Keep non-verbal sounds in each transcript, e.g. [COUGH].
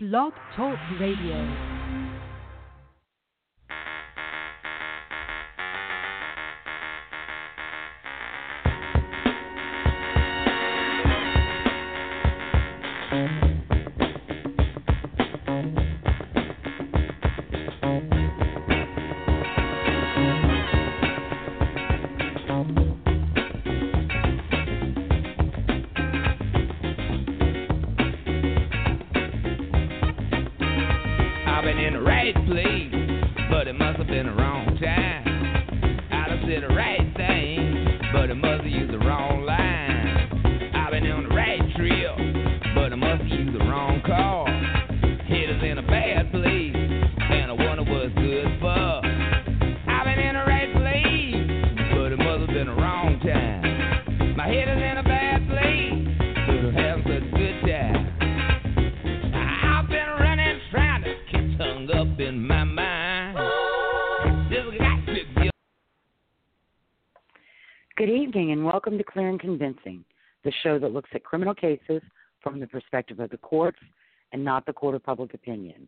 Blog Talk Radio. Welcome to Clear and Convincing, the show that looks at criminal cases from the perspective of the courts and not the court of public opinion.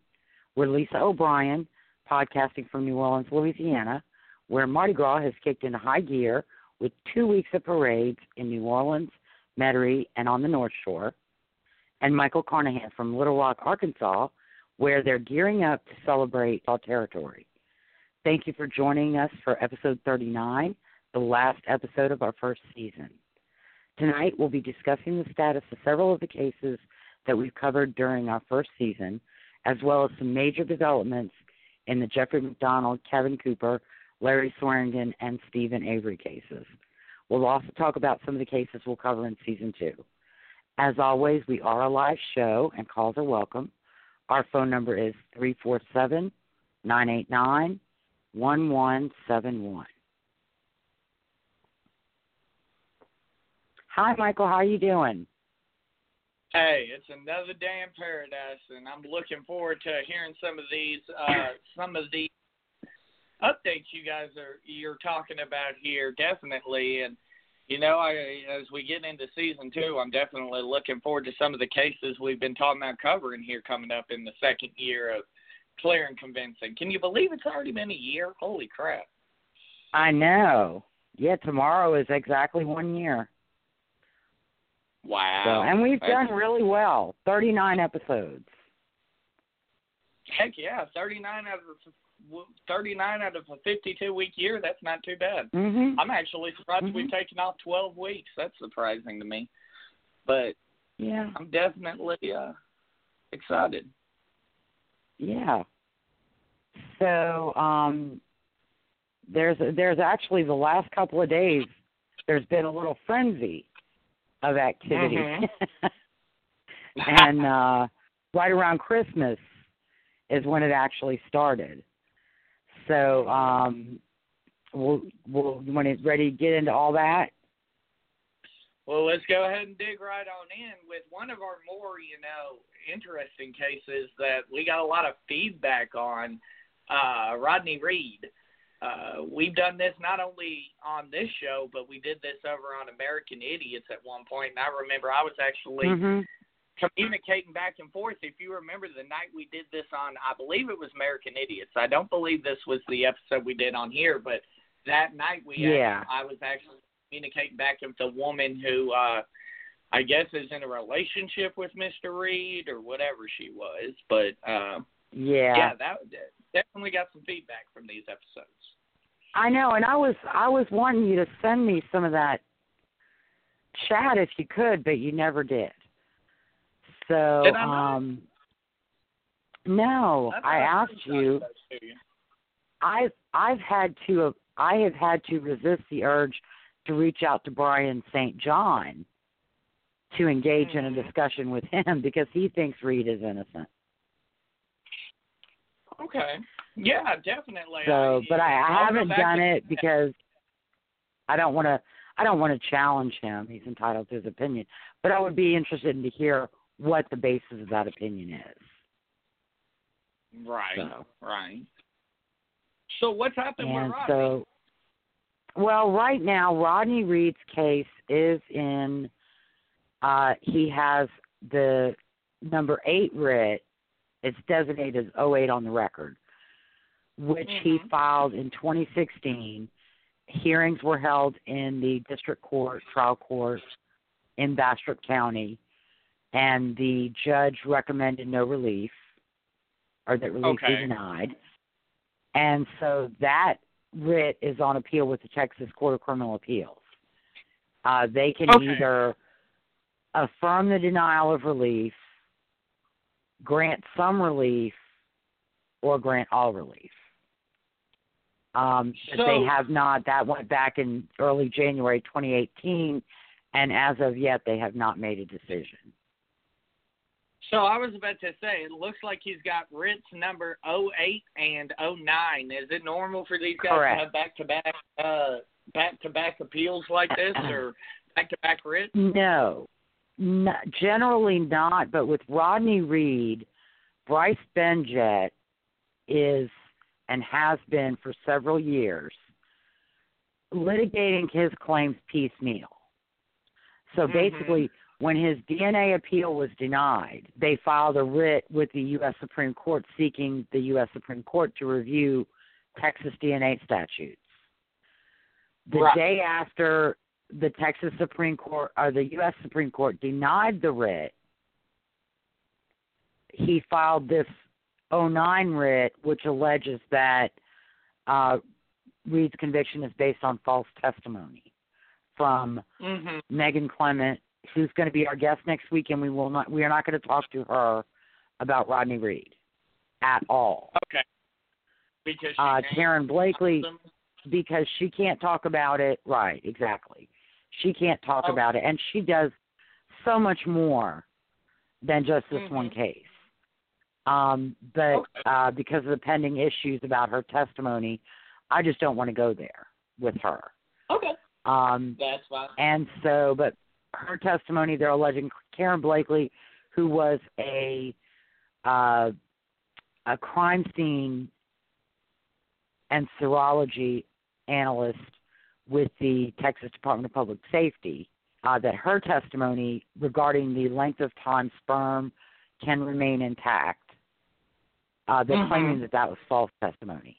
We're Lisa O'Brien, podcasting from New Orleans, Louisiana, where Mardi Gras has kicked into high gear with two weeks of parades in New Orleans, Metairie, and on the North Shore, and Michael Carnahan from Little Rock, Arkansas, where they're gearing up to celebrate all territory. Thank you for joining us for episode 39 the last episode of our first season. Tonight, we'll be discussing the status of several of the cases that we've covered during our first season, as well as some major developments in the Jeffrey MacDonald, Kevin Cooper, Larry Swearingen, and Steven Avery cases. We'll also talk about some of the cases we'll cover in season two. As always, we are a live show and calls are welcome. Our phone number is 347 989 1171. Hi, Michael. How are you doing? Hey, it's another day in paradise, and I'm looking forward to hearing some of these, uh, some of the updates you guys are you're talking about here. Definitely, and you know, I as we get into season two, I'm definitely looking forward to some of the cases we've been talking about covering here coming up in the second year of Clear and Convincing. Can you believe it's already been a year? Holy crap! I know. Yeah, tomorrow is exactly one year. Wow. So, and we've done really well. 39 episodes. Heck yeah, 39 out of 39 out of a 52 week year. That's not too bad. Mhm. I'm actually surprised Mhm. we've taken off 12 weeks. That's surprising to me. But Yeah. I'm definitely uh excited. Yeah. So, um there's there's actually the last couple of days there's been a little frenzy of activity. Mhm. [LAUGHS] [LAUGHS] and uh right around Christmas is when it actually started. So, um we'll we'll when it's ready to get into all that. Well, let's go ahead and dig right on in with one of our more, you know, interesting cases that we got a lot of feedback on. Uh, Rodney Reed. Uh, we've done this not only on this show, but we did this over on American Idiots at one point. And I remember I was actually Mhm. communicating back and forth. If you remember the night we did this on, I believe it was American Idiots. I don't believe this was the episode we did on here, but that night we Yeah. I was actually communicating back with the woman who uh I guess is in a relationship with Mr. Reed or whatever she was. But uh Yeah. yeah, that definitely got some feedback from these episodes. I know, and I was I was wanting you to send me some of that chat if you could, but you never did. So Did I um no, thought I asked you. you. I've I've had to I have had to resist the urge to reach out to Brian St. John to engage in a Mhm. discussion with him [LAUGHS] because he thinks Reed is innocent. Okay. Yeah, definitely. So, but I, I haven't done it because I don't want to. I don't want to challenge him. He's entitled to his opinion, but I would be interested in to hear what the basis of that opinion is. Right. So, Right. So what's happened with Rodney? so, well, right now Rodney Reed's case is in. Uh, he has the number eight writ It's designated as 08 on the record, which he Mhm. filed in 2016. Hearings were held in the district court, trial court in Bastrop County, and the judge recommended no relief, or that relief be denied. And so that writ is on appeal with the Texas Court of Criminal Appeals. Uh, they can Okay. either affirm the denial of relief, grant some relief, or grant all relief. Um, So- they have not. That went back in early January 2018, and as of yet, they have not made a decision. So I was about to say, it looks like he's got writs number 08 and 09. Is it normal for these guys Correct. to have back-to-back, uh, back-to-back appeals like this, [CLEARS THROAT] or back-to-back writs? No, no, generally not. But with Rodney Reed, Bryce Benjet is and has been for several years litigating his claims piecemeal. So Mhm. basically, when his DNA appeal was denied, they filed a writ with the U.S. Supreme Court seeking the U.S. Supreme Court to review Texas DNA statutes. The Right. day after the Texas Supreme Court or the U.S. Supreme Court denied the writ, he filed this 09 writ, which alleges that uh, Reed's conviction is based on false testimony from Mm-hmm. Megan Clement, who's going to be our guest next week, and we will not. We are not going to talk to her about Rodney Reed at all. Okay. Because Uh, Karen Blakely, because she can't talk about it. Right, exactly. She can't talk Okay. about it, and she does so much more than just this one Mhm. case. Um, but Okay. uh, because of the pending issues about her testimony, I just don't want to go there with her. Okay. Um, That's fine. and so, but her testimony, they're alleging Karen Blakely, who was a uh, a crime scene and serology analyst with the Texas Department of Public Safety, uh, that her testimony regarding the length of time sperm can remain intact. Uh, they're Mhm. claiming that that was false testimony.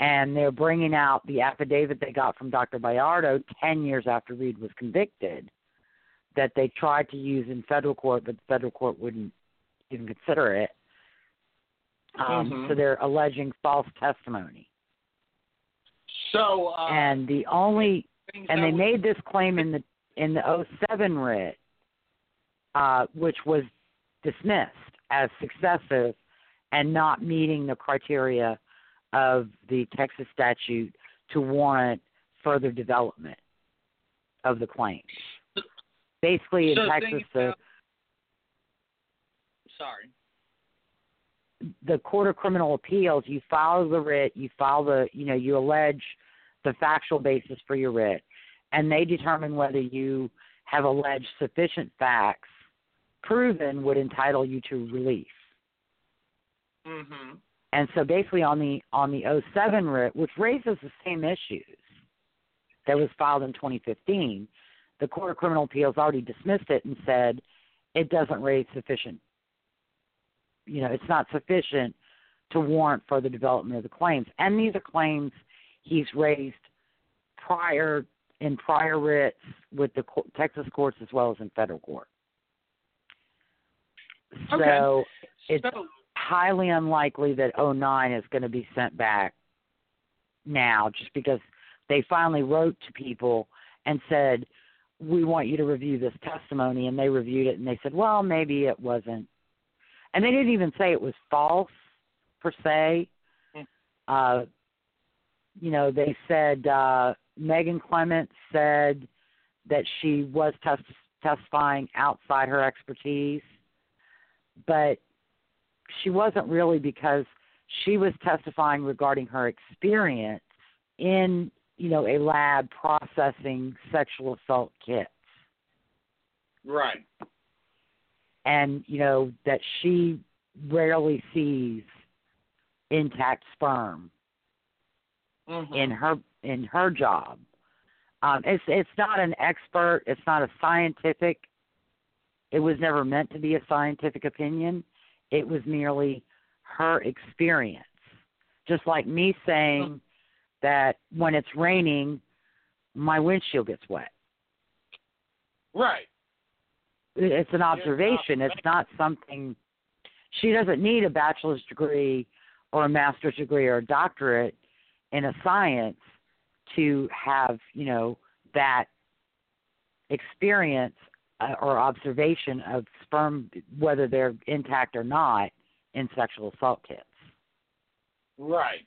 And they're bringing out the affidavit they got from Dr. Bayardo 10 years after Reed was convicted that they tried to use in federal court, but the federal court wouldn't even consider it. Um, Mhm. So they're alleging false testimony. So, uh, and the only and they we- made this claim in the in the 07 writ, uh, which was dismissed as successive and not meeting the criteria of the Texas statute to warrant further development of the claims. Basically, in so Texas, things the Sorry. the Court of Criminal Appeals, you file the writ, you file the, you know, you allege the factual basis for your writ, and they determine whether you have alleged sufficient facts proven would entitle you to relief. Mm-hmm. And so basically on the on the 07 writ, which raises the same issues that was filed in 2015, the Court of Criminal Appeals already dismissed it and said it doesn't raise sufficient you know, it's not sufficient to warrant further development of the claims. And these are claims he's raised prior in prior writs with the co- Texas courts as well as in federal court. So Okay. it's so, highly unlikely that 09 is going to be sent back now just because they finally wrote to people and said we want you to review this testimony and they reviewed it and they said well maybe it wasn't and they didn't even say it was false per se Mm. uh you know they said uh Megan Clement said that she was tes- testifying outside her expertise but she wasn't really because she was testifying regarding her experience in you know a lab processing sexual assault kits right. and you know that she rarely sees intact sperm Mm-hmm. in her in her job um it's it's not an expert it's not a scientific it was never meant to be a scientific opinion it was merely her experience. Just like me saying that when it's raining, my windshield gets wet. Right. It's an observation. It's not something. She doesn't need a bachelor's degree or a master's degree or a doctorate in a science to have, you know, that experience uh, or observation of sperm, whether they're intact or not, in sexual assault kits. Right.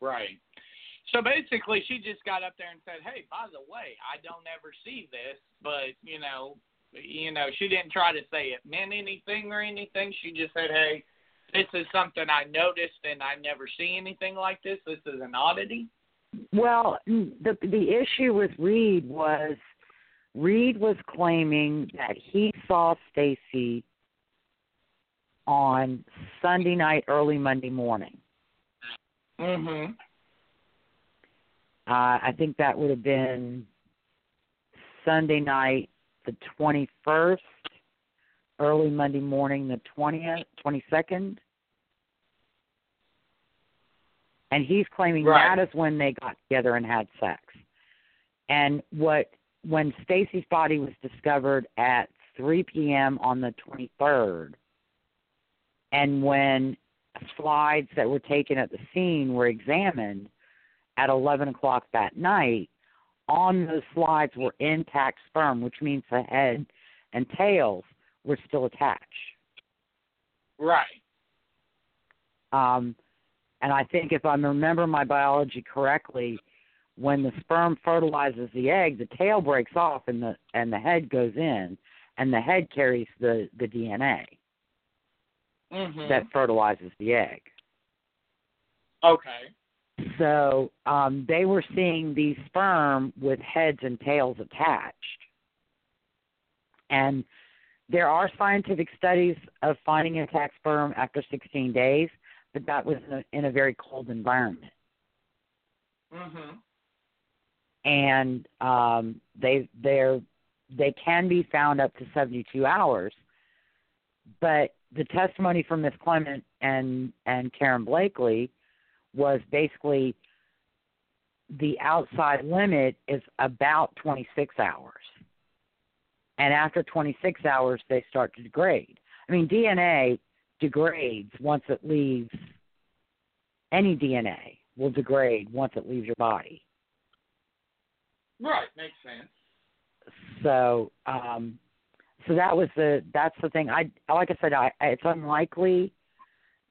Right. So basically, she just got up there and said, "Hey, by the way, I don't ever see this, but you know, you know, she didn't try to say it meant anything or anything. She just said, "Hey, this is something I noticed, and I never see anything like this. This is an oddity." Well, the the issue with Reed was Reed was claiming that he saw Stacy on Sunday night, early Monday morning. Mhm. Uh, I think that would have been Sunday night, the 21st, early Monday morning, the 20th, 22nd. And he's claiming Right. that is when they got together and had sex. And what when Stacy's body was discovered at 3 p.m. on the 23rd, and when slides that were taken at the scene were examined at 11 o'clock that night, on those slides were intact sperm, which means the head and tails were still attached. Right. Um, and I think if I remember my biology correctly, when the sperm fertilizes the egg, the tail breaks off and the and the head goes in, and the head carries the the DNA Mhm. that fertilizes the egg. okay. So um, they were seeing these sperm with heads and tails attached. And there are scientific studies of finding intact sperm after 16 days, but that was in a, in a very cold environment. Mm-hmm. And um, they they're they can be found up to 72 hours. But the testimony from Miss Clement and and Karen Blakely was basically the outside limit is about 26 hours. And after 26 hours, they start to degrade. I mean, DNA degrades once it leaves, any DNA will degrade once it leaves your body. Right. Makes sense. So, um, so that was the that's the thing. I like I said, I, it's unlikely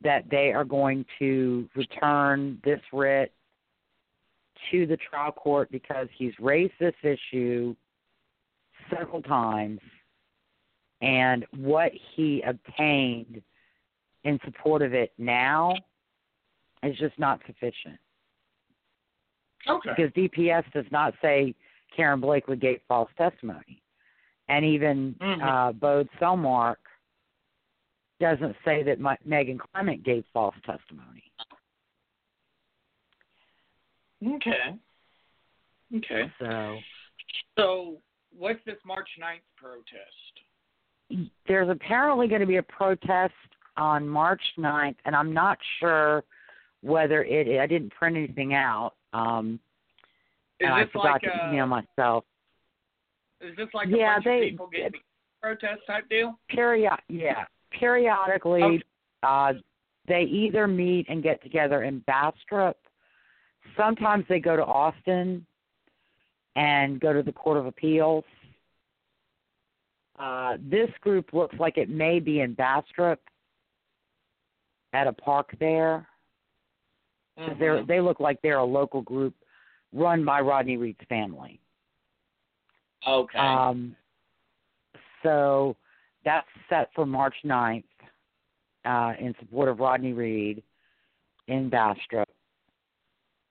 that they are going to return this writ to the trial court because he's raised this issue several times, and what he obtained in support of it now is just not sufficient Okay. because DPS does not say Karen Blakely gave false testimony, and even Mhm. uh, Bode Cellmark doesn't say that my, Megan Clement gave false testimony. Okay. Okay. So So, what's this March 9th protest? there's apparently going to be a protest on March 9th, and I'm not sure whether it. I didn't print anything out, um, and I forgot like to email myself. Is this like Yeah, they- people getting protest type deal? Period. Yeah, periodically, Okay. uh, they either meet and get together in Bastrop. Sometimes they go to Austin and go to the Court of Appeals. Uh, this group looks like it may be in Bastrop at a park there. 'Cause They're, they look like they're a local group run by Rodney Reed's family. Okay. Um, so that's set for March 9th uh, in support of Rodney Reed in Bastrop.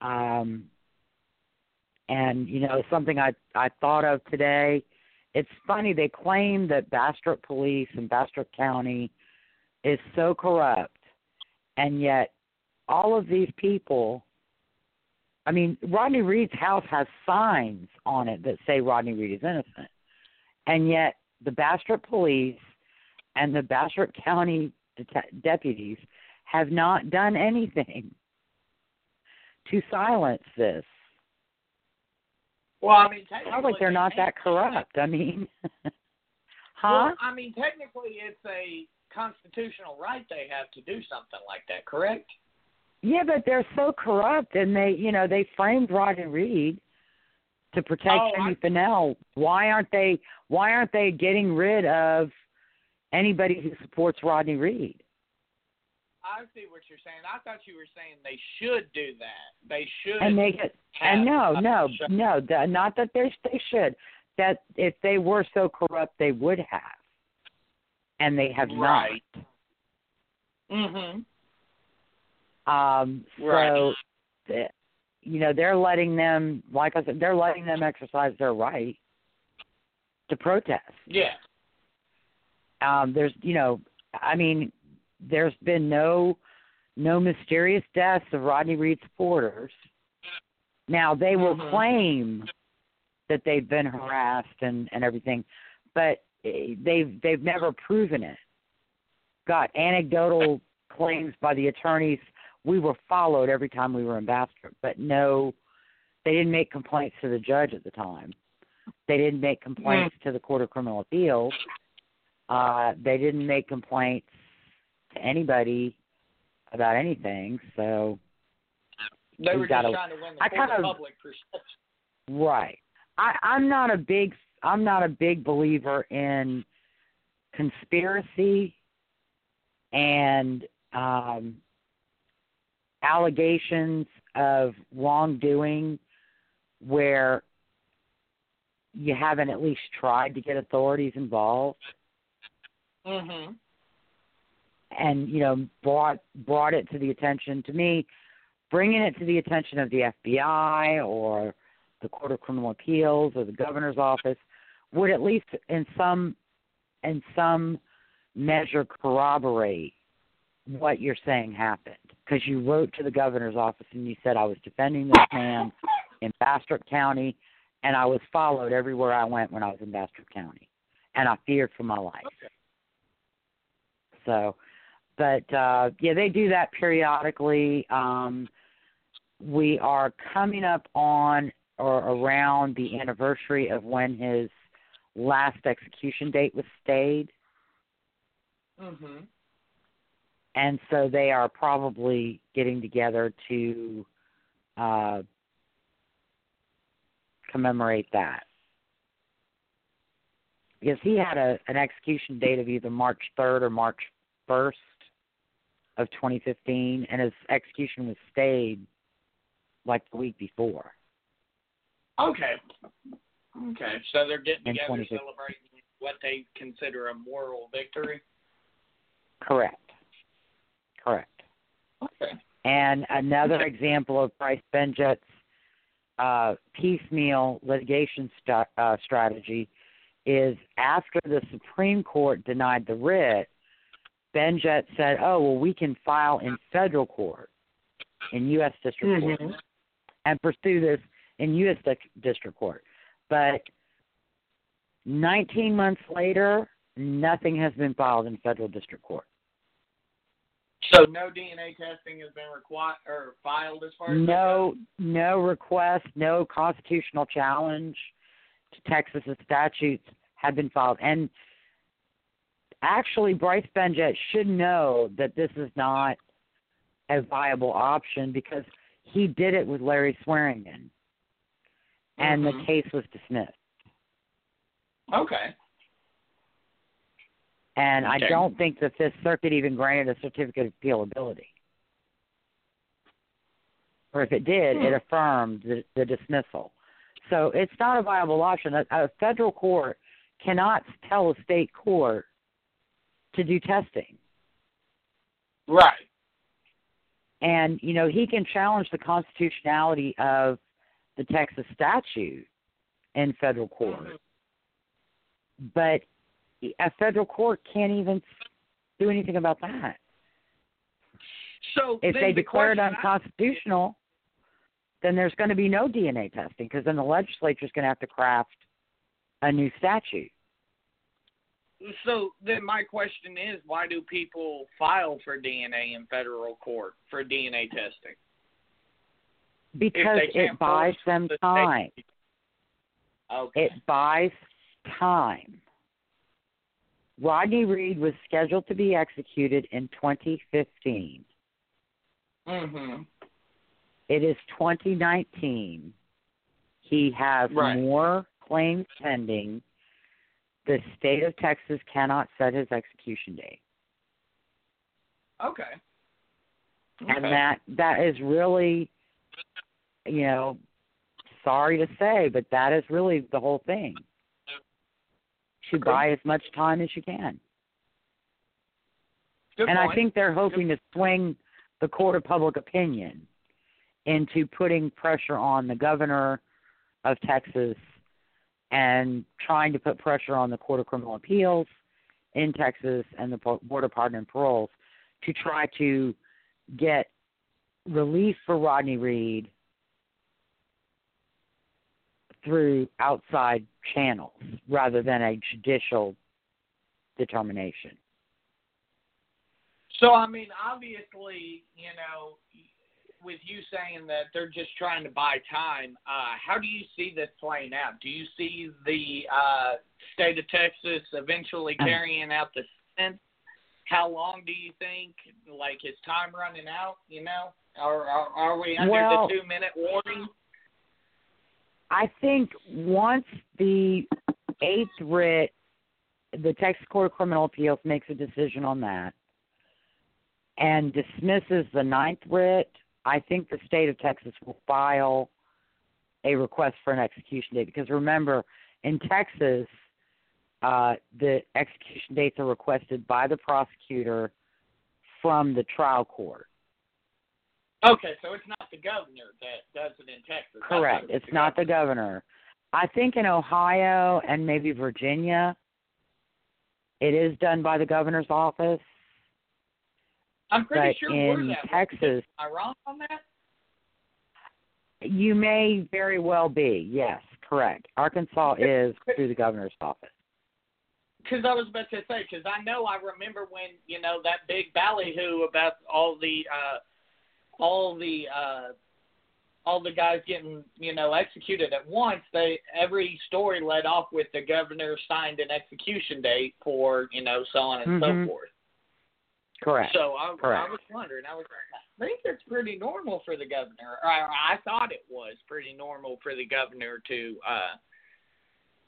Um, and you know something I I thought of today. It's funny they claim that Bastrop Police and Bastrop County is so corrupt, and yet all of these people. I mean, Rodney Reed's house has signs on it that say Rodney Reed is innocent, and yet the Bastrop Police and the Bastrop County det- deputies have not done anything to silence this. Well, I mean, technically, Sounds like they're not that corrupt. I mean, [LAUGHS] huh? Well, I mean, technically, it's a constitutional right they have to do something like that, correct? Yeah, but they're so corrupt, and they, you know, they framed Rodney Reed to protect Oh, Jimmy I- Fennell. Why aren't they? Why aren't they getting rid of anybody who supports Rodney Reed? I see what you're saying. I thought you were saying they should do that. They should. And they get and no, no, a- no, the, not that they they should. That if they were so corrupt, they would have, and they have not. Right. Mhm. Um, so, Right. the- you know, they're letting them, like I said, they're letting them exercise their right to protest. Yeah. um there's you know i mean there's been no no mysterious deaths of rodney reed supporters. Now they will Mhm. claim that they've been harassed and and everything but eh, they've they've never proven it. Got anecdotal claims by the attorneys. We were followed every time we were in Bastrop, but no they didn't make complaints to the judge at the time. They didn't make complaints to the court of criminal appeals. Uh, they didn't make complaints to anybody about anything. So They were gotta- just trying to win the I kind of of- public perception. right, I, I'm not a big I'm not a big believer in conspiracy and um, allegations of wrongdoing where you haven't at least tried to get authorities involved. Mhm. And you know brought brought it to the attention to me bringing it to the attention of the FBI or the Court of Criminal Appeals or the governor's office would at least in some in some measure corroborate what you're saying happened because you wrote to the governor's office and you said I was defending this man in Bastrop County and I was followed everywhere I went when I was in Bastrop County and I feared for my life. Okay. So, but uh, yeah, they do that periodically. Um, we are coming up on or around the anniversary of when his last execution date was stayed, Mhm. and so they are probably getting together to uh, commemorate that. Because he had a an execution date of either March 3rd or March 1st of 2015, and his execution was stayed like the week before. Okay. Okay. So they're getting In together celebrating what they consider a moral victory. Correct. Correct. Okay. And another example of Bryce Benjet's uh, piecemeal litigation st- uh, strategy is after the Supreme Court denied the writ, Benjet said, "Oh well, we can file in federal court, in U.S. District Court, Mhm. and pursue this in U.S. District Court." But 19 months later, nothing has been filed in federal district court. So no DNA testing has been required or filed as far as No, no request, no constitutional challenge to Texas's statutes have been filed. And actually, Bryce Benjet should know that this is not a viable option because he did it with Larry Swearingen, and the Mhm. case was dismissed. Okay. And I don't think the Fifth Circuit even granted a certificate of appealability. Or if it did, it Hmm. affirmed the, the dismissal. So it's not a viable option. A, a federal court cannot tell a state court to do testing. Right. And, you know, he can challenge the constitutionality of the Texas statute in federal court. Mhm. But a federal court can't even do anything about that. So if they the declare it question I- unconstitutional, then there's going to be no DNA testing because then the legislature is going to have to craft a new statute. So then my question is, why do people file for DNA in federal court for DNA testing? Because it buys them the state- time. Okay. It buys time. Rodney Reed was scheduled to be executed in 2015. mhm. It is 2019. He has Right. more claims pending. The state of Texas cannot set his execution date. Okay. And that that is really you know, sorry to say, but that is really the whole thing. To Okay. buy as much time as you can. Good and I think they're hoping to swing the court of public opinion into putting pressure on the governor of Texas and trying to put pressure on the Court of Criminal Appeals in Texas and the Board of Pardon and Paroles to try to get relief for Rodney Reed through outside channels rather than a judicial determination. So I mean, obviously, you know, with you saying that they're just trying to buy time, uh, how do you see this playing out? Do you see the uh, state of Texas eventually Uh. carrying out the sentence? How long do you think? Like, is time running out? You know, or are, are we under Well- the two-minute warning? I think once the eighth writ, the Texas Court of Criminal Appeals makes a decision on that and dismisses the ninth writ, I think the state of Texas will file a request for an execution date. Because remember, in Texas, uh, the execution dates are requested by the prosecutor from the trial court. Okay, so it's not the governor that does it in Texas. Correct. It's not the governor. I think in Ohio and maybe Virginia, it is done by the governor's office. I'm pretty but sure we're in. Texas, Am I wrong on that? you may very well be. Yes, correct. Arkansas is through the governor's office. Because I was about to say, because I know I remember when you know that big ballyhoo about all the uh, all the uh, all the guys getting you know executed at once. They every story led off with the governor signed an execution date for you know so on and Mhm. so forth. Correct. So I, I was wondering, I was I think it's pretty normal for the governor. Or I, I thought it was pretty normal for the governor to uh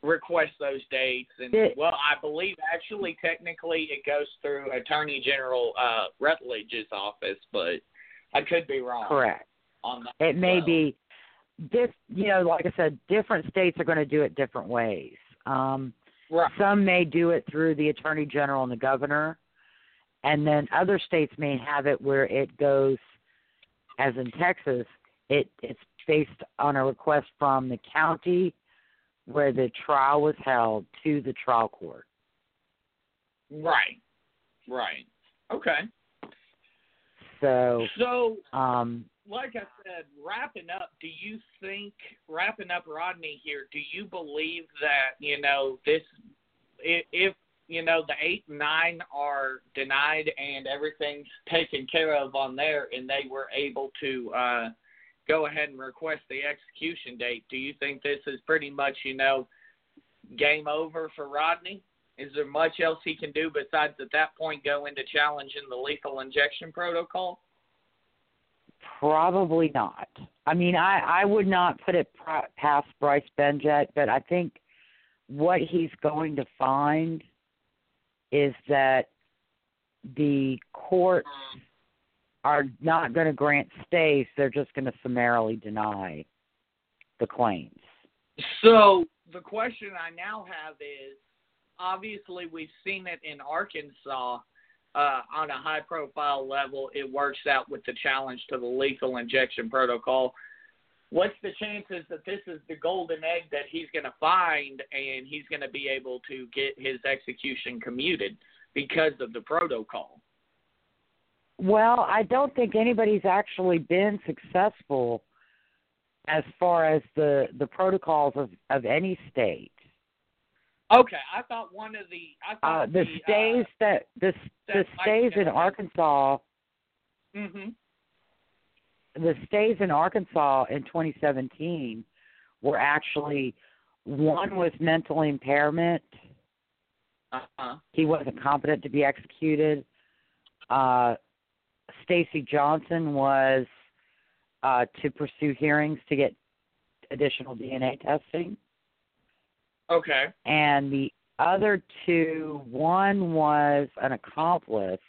request those dates. And It- well, I believe actually technically it goes through Attorney General uh Rutledge's office, but I could be wrong correct. on that. It may well. be this. You know, like I said, different states are going to do it different ways. Um, right. Some may do it through the attorney general and the governor, and then other states may have it where it goes, as in Texas, it it's based on a request from the county where the trial was held to the trial court. Right. Right. Okay. So, So um, like I said, wrapping up, do you think wrapping up Rodney here? Do you believe that you know this? If you know the eight and nine are denied and everything's taken care of on there, and they were able to uh, go ahead and request the execution date, do you think this is pretty much you know game over for Rodney? Is there much else he can do besides at that point go into challenging the lethal injection protocol? Probably not. I mean, I I would not put it past Bryce Benjet, but I think what he's going to find is that the courts are not going to grant stays; they're just going to summarily deny the claims. So the question I now have is obviously we've seen it in Arkansas uh, on a high profile level. It works out with the challenge to the lethal injection protocol. What's the chances that this is the golden egg that he's going to find and he's going to be able to get his execution commuted because of the protocol? Well, I don't think anybody's actually been successful as far as the the protocols of of any state. Okay, I thought one of the I Uh, thought the stays that the the stays in Arkansas, Mhm. The stays in Arkansas in 2017 were actually one was mental impairment. Uh-huh. He wasn't competent to be executed. Uh, Stacey Johnson was uh, to pursue hearings to get additional DNA testing. Okay. and the other two, one was an accomplice,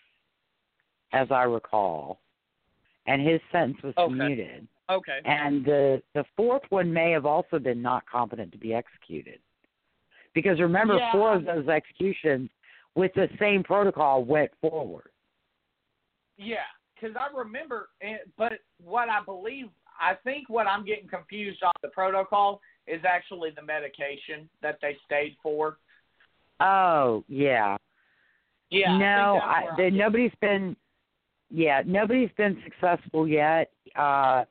as I recall, and his sentence was Okay. commuted. Okay. And the the fourth one may have also been not competent to be executed, because remember, Yeah. four of those executions with the same protocol went forward. Yeah, because I remember, eh, but what I believe, I think what I'm getting confused on the protocol is actually the medication that they stayed for. Oh yeah, Yeah. no, I I, nobody's been. Yeah, nobody's been successful yet. Uh,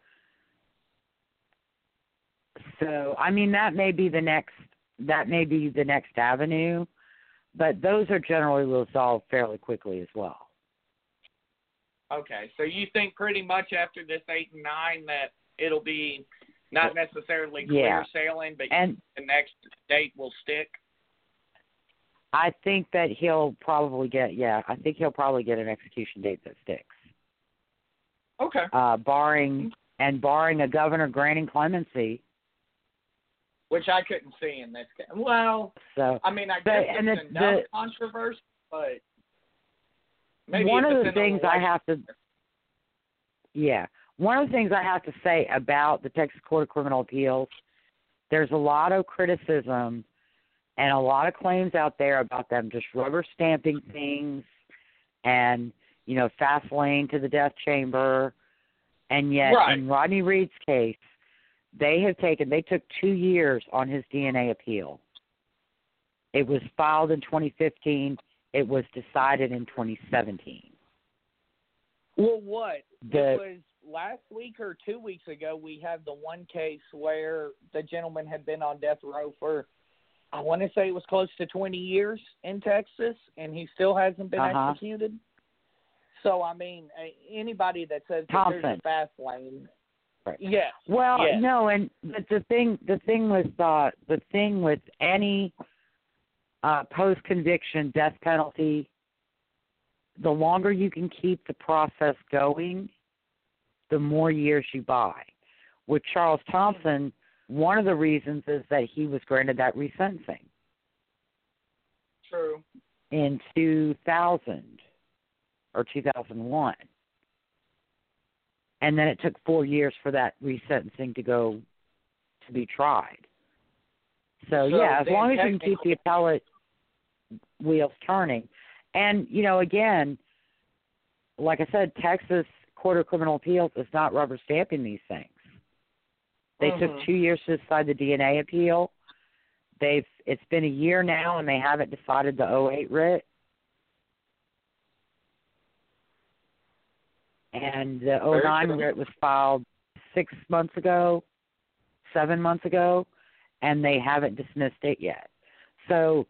so I mean, that may be the next. That may be the next avenue, but those are generally resolved fairly quickly as well. Okay, so you think pretty much after this eight and nine that it'll be not necessarily clear Yeah. sailing, but And the next date will stick. I think that he'll probably get. Yeah, I think he'll probably get an execution date that sticks. Okay. Uh, barring and barring a governor granting clemency. Which I couldn't see in this case. Well, So I mean, I But- guess and it's the- enough the- controversy, but maybe one of the things I have to yeah one of the things I have to say about the Texas Court of Criminal Appeals there's a lot of criticism and a lot of claims out there about them just rubber stamping things and you know fast lane to the death chamber and yet Right. in Rodney Reed's case they have taken they took 2 years on his DNA appeal it was filed in 2015 it was decided in 2017 Well, what? The- it was last week or two weeks ago. We had the one case where the gentleman had been on death row for, I want to say it was close to 20 years in Texas, and he still hasn't been Uh-huh. executed. So I mean, anybody that says that there's a fast lane, Right. yes, Well, Yes. no, and but the thing the thing with uh the thing with any uh post conviction death penalty, the longer you can keep the process going, the more years you buy. With Charles Thompson, one of the reasons is that he was granted that resentencing true. in 2000 or 2001. And then it took four years for that resentencing to go to be tried. So, So yeah, as long as you can keep the appellate wheels turning. And, you know, again, like I said, Texas Court of Criminal Appeals is not rubber stamping these things. They took Mhm. two years to decide the DNA appeal. They've it's been a year now and they haven't decided the 08 writ. And the Very 09 writ was filed six months ago, seven months ago, and they haven't dismissed it yet. So,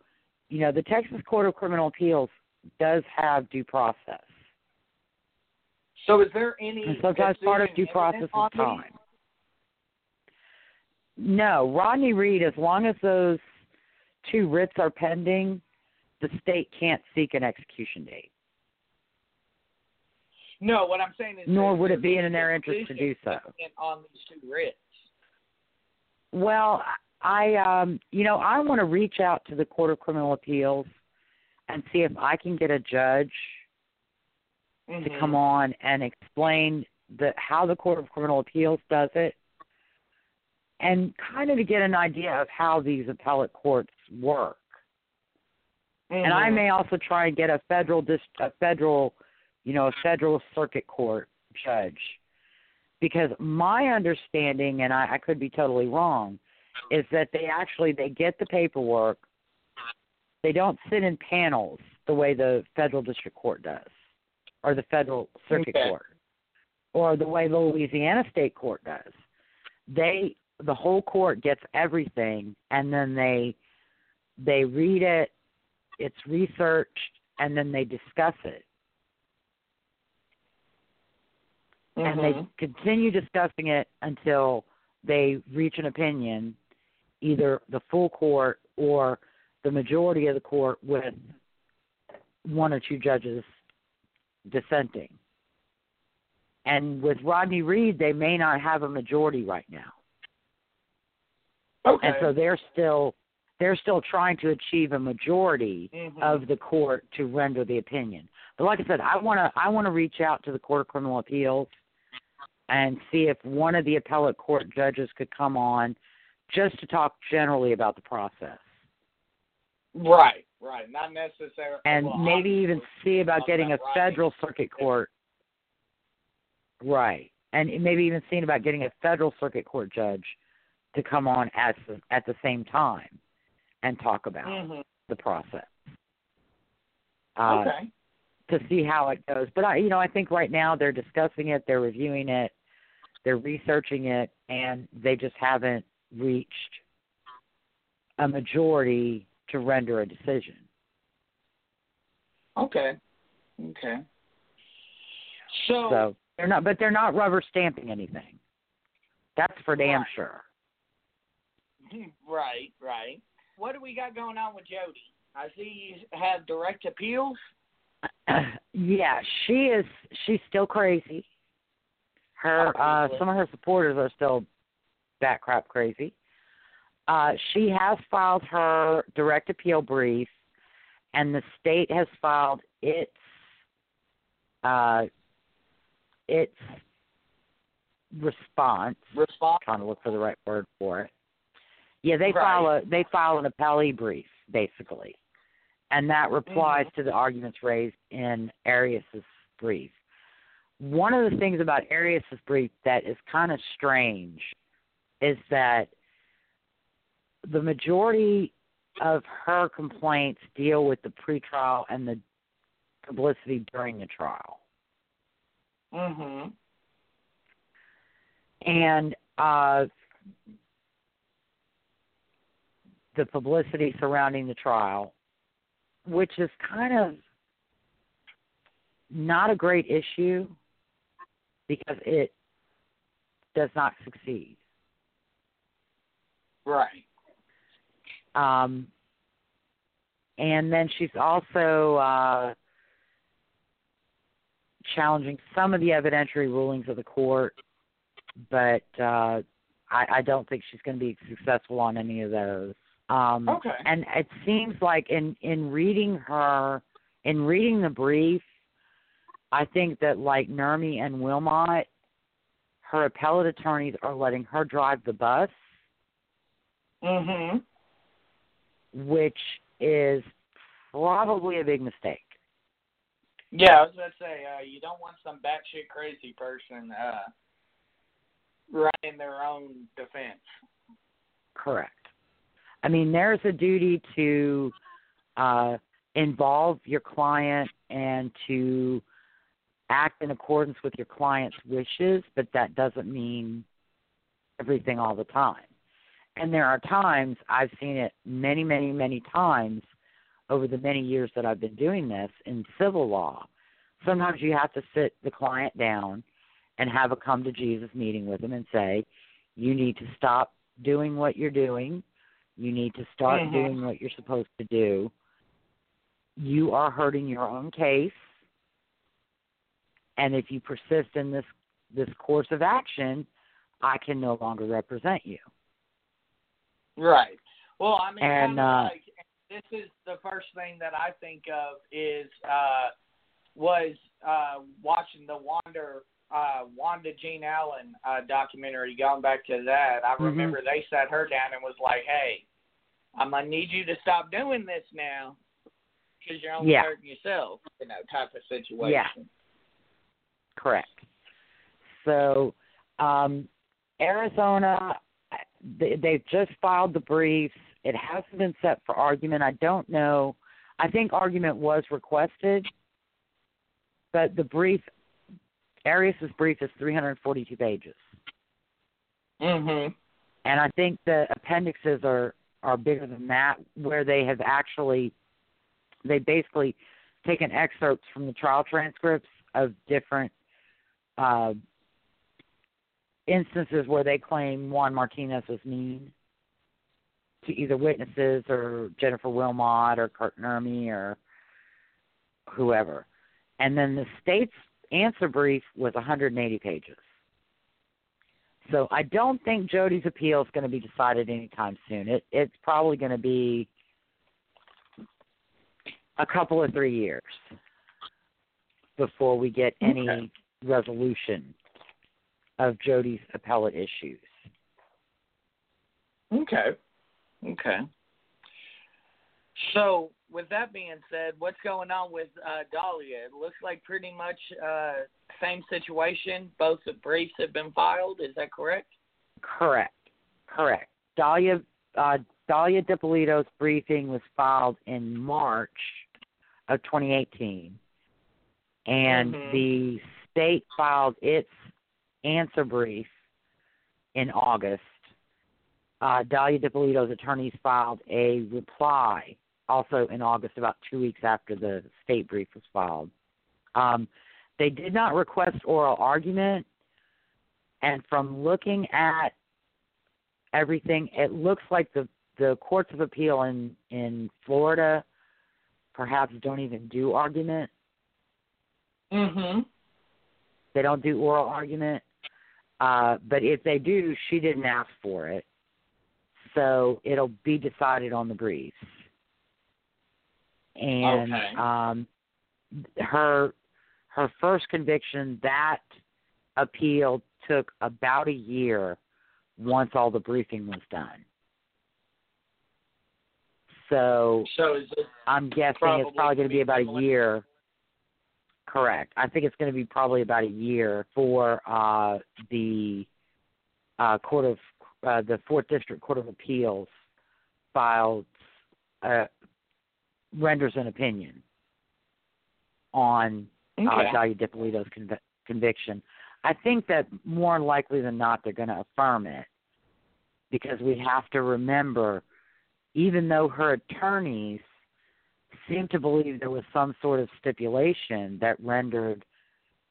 you know, the Texas Court of Criminal Appeals does have due process. So is there any? And sometimes part of due process is time. No, Rodney Reed, as long as those two writs are pending, the state can't seek an execution date. No, what I'm saying is, Nor would it be in their interest to do so. On these two writs. Well, I um you know, I want to reach out to the Court of Criminal Appeals and see if I can get a judge to Mhm. come on and explain the how the Court of Criminal Appeals does it and kind of to get an idea of how these appellate courts work. And I Mhm. may also try and get a federal dis- a federal, you know, a federal circuit court judge. Because my understanding and I, I could be totally wrong, is that they actually they get the paperwork. They don't sit in panels the way the federal district court does or the federal circuit Okay. court or the way the Louisiana state court does. They the whole court gets everything and then they they read it, it's researched, and then they discuss it. And they Mhm. continue discussing it until they reach an opinion, either the full court or the majority of the court with one or two judges dissenting. And with Rodney Reed, they may not have a majority right now. Okay. and so they're still they're still trying to achieve a majority Mhm. of the court to render the opinion. But like I said, I want to I want to reach out to the Court of Criminal Appeals and see if one of the appellate court judges could come on just to talk generally about the process right, right, not necessarily. and well, maybe even see about getting a federal circuit court right and maybe even seeing about getting a federal circuit court judge to come on at the, at the same time and talk about Mhm. the process. Uh, okay. To see how it goes, but I, you know, I think right now they're discussing it, they're reviewing it, they're researching it, and they just haven't reached a majority to render a decision. Okay. Okay. So, So they're not, but they're not rubber stamping anything. That's for damn Right. sure. [LAUGHS] right, right. What do we got going on with Jodi? I see you have direct appeals. [CLEARS THROAT] yeah, she is. She's still crazy. Her, uh, some of her supporters are still that crap crazy. Uh, she has filed her direct appeal brief, and the state has filed its uh, its response. Response. I'm trying to look for the right word for it. Yeah, they Right. file a they file an appellee brief basically, and that replies to the arguments raised in Arias's brief. One of the things about Arias's brief that is kind of strange is that the majority of her complaints deal with the pretrial and the publicity during the trial. Mhm. and uh, the publicity surrounding the trial, which is kind of not a great issue because it does not succeed. Right. Um, and then she's also uh, challenging some of the evidentiary rulings of the court, but uh, I, I don't think she's going to be successful on any of those. Um, Okay. And it seems like in in reading her, in reading the brief, I think that like Nurmi and Wilmot, her appellate attorneys are letting her drive the bus Mhm. which is probably a big mistake. Yeah, I was gonna say uh, you don't want some batshit crazy person uh, running their own defense. Correct. I mean, there's a duty to uh, involve your client and to act in accordance with your client's wishes, but that doesn't mean everything all the time. And there are times, I've seen it many, many, many times over the many years that I've been doing this in civil law. Sometimes you have to sit the client down and have a come to Jesus meeting with them and say, you need to stop doing what you're doing. You need to start Mhm. doing what you're supposed to do. You are hurting your own case. And if you persist in this this course of action, I can no longer represent you. Right. Well, I mean, And, uh, like this is the first thing that I think of is uh, was uh, watching the Wanda uh, Wanda Jean Allen uh, documentary. Going back to that, I Mhm. remember they sat her down and was like, "Hey, I'm gonna need you to stop doing this now because you're only Yeah. hurting yourself." You know, type of situation. Yeah. Correct. So, um, Arizona, they, they've just filed the briefs. It hasn't been set for argument. I don't know. I think argument was requested, but the brief, Arias's brief is 342 pages, Mhm. and I think the appendixes are are bigger than that, where they have actually they basically taken excerpts from the trial transcripts of different uh, instances where they claim Juan Martinez was mean to either witnesses or Jennifer Wilmot or Kurt Nurmi or whoever. And then the state's answer brief was 180 pages. So I don't think Jodi's appeal is going to be decided anytime soon. It, it's probably going to be a couple of three years before we get any Okay. resolution of Jodi's appellate issues. Okay. Okay. So, with that being said, what's going on with uh, Dalia? It looks like pretty much uh, same situation. Both the briefs have been filed. Is that correct? Correct. Correct. Dalia uh, Dalia Dippolito's briefing was filed in March of 2018, and Mhm. the state filed its answer brief in August. Uh, Dalia Dippolito's attorneys filed a reply also in August, about two weeks after the state brief was filed. Um, they did not request oral argument, and from looking at everything, it looks like the the courts of appeal in in Florida perhaps don't even do argument. Mm-hmm. They don't do oral argument. Uh, but if they do, she didn't ask for it, so it'll be decided on the briefs. And Okay. um, her her first conviction that appeal took about a year once all the briefing was done. So So, is it I'm guessing Probably it's probably going to be about a year. Correct. I think it's going to be probably about a year for uh, the uh, court of uh, the Fourth District Court of Appeals filed uh, renders an opinion on uh, Okay. Dalia Dippolito's conv- conviction. I think that more likely than not they're going to affirm it because we have to remember, even though her attorneys seem to believe there was some sort of stipulation that rendered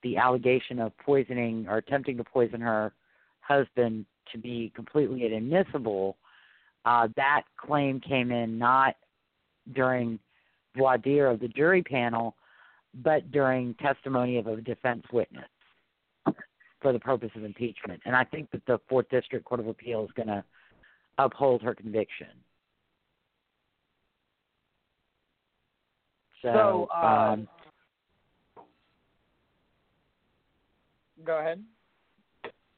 the allegation of poisoning or attempting to poison her husband to be completely inadmissible, uh, that claim came in not during voir dire of the jury panel, but during testimony of a defense witness for the purpose of impeachment. And I think that the Fourth District Court of Appeal is going to uphold her conviction. So, So, uh, um, Go ahead.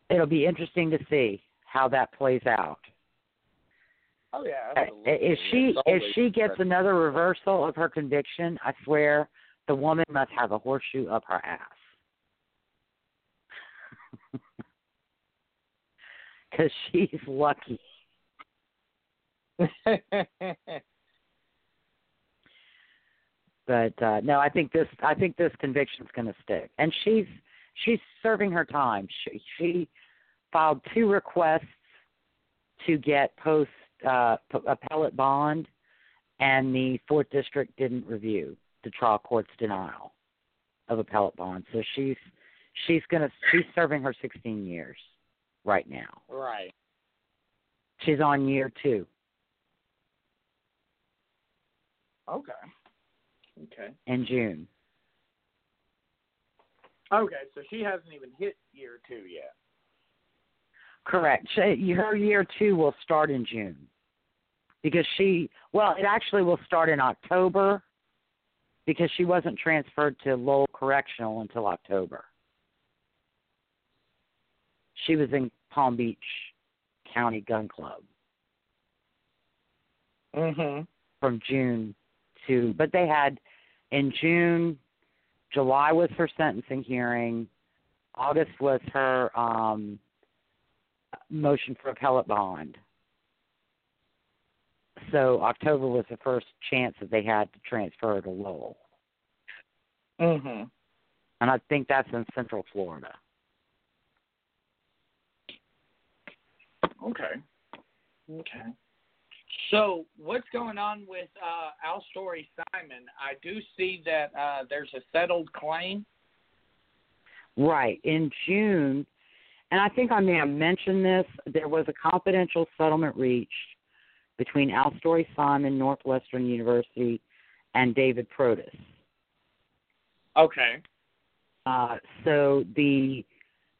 it'll be interesting to see how that plays out. Oh yeah. If she if she gets another reversal of her conviction, I swear the woman must have a horseshoe up her ass. [LAUGHS] Because she's lucky. [LAUGHS] But uh no, I think this I think this conviction's going to stick. And she's she's serving her time. She she filed two requests to get post uh appellate bond and the fourth district didn't review the trial court's denial of appellate bond. So she's she's to she's serving her 16 years right now. right. She's on year 2 Okay. Okay. in June. Okay. So she hasn't even hit year two yet. Correct. She, her year two will start in June because she, well, it actually will start in October because she wasn't transferred to Lowell Correctional until October. She was in Palm Beach County Gun Club Mm-hmm. from June to, but they had in June, July was her sentencing hearing, August was her um, motion for appellate bond. So October was the first chance that they had to transfer to Lowell, Mm-hmm. and I think that's in Central Florida. Okay. Okay. So what's going on with uh, Alstory Simon? I do see that uh, there's a settled claim. Right. In June, and I think I may have mentioned this, there was a confidential settlement reached between Alstory Simon, Northwestern University, and David Protess. Okay. Uh, so the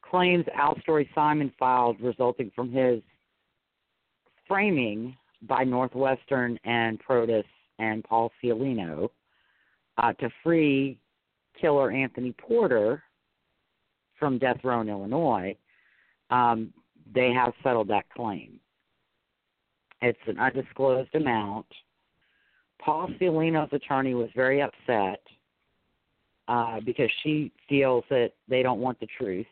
claims Alstory Simon filed resulting from his framing by Northwestern and Protess and Paul Ciolino uh, to free killer Anthony Porter from death row in Illinois, um, they have settled that claim. It's an undisclosed amount. Paul Ciolino's attorney was very upset uh, because she feels that they don't want the truth,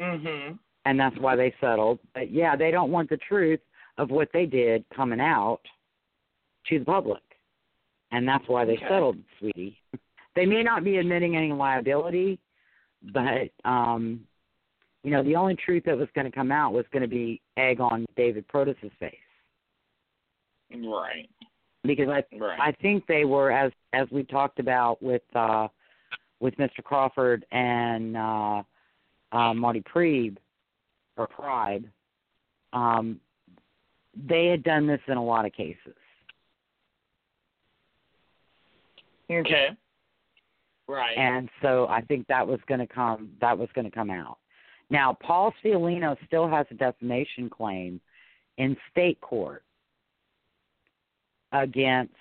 Mhm. and that's why they settled. But yeah, they don't want the truth of what they did coming out to the public, and that's why they Okay. settled, sweetie. [LAUGHS] They may not be admitting any liability, but um, you know, the only truth that was going to come out was going to be egg on David Protess's face Right. because I Right. I think they were as as we talked about with uh with Mr. Crawford and uh uh Marty Preib or Pride, um they had done this in a lot of cases. okay. Right. And so I think that was gonna come that was gonna come out. Now Paul Ciolino still has a defamation claim in state court against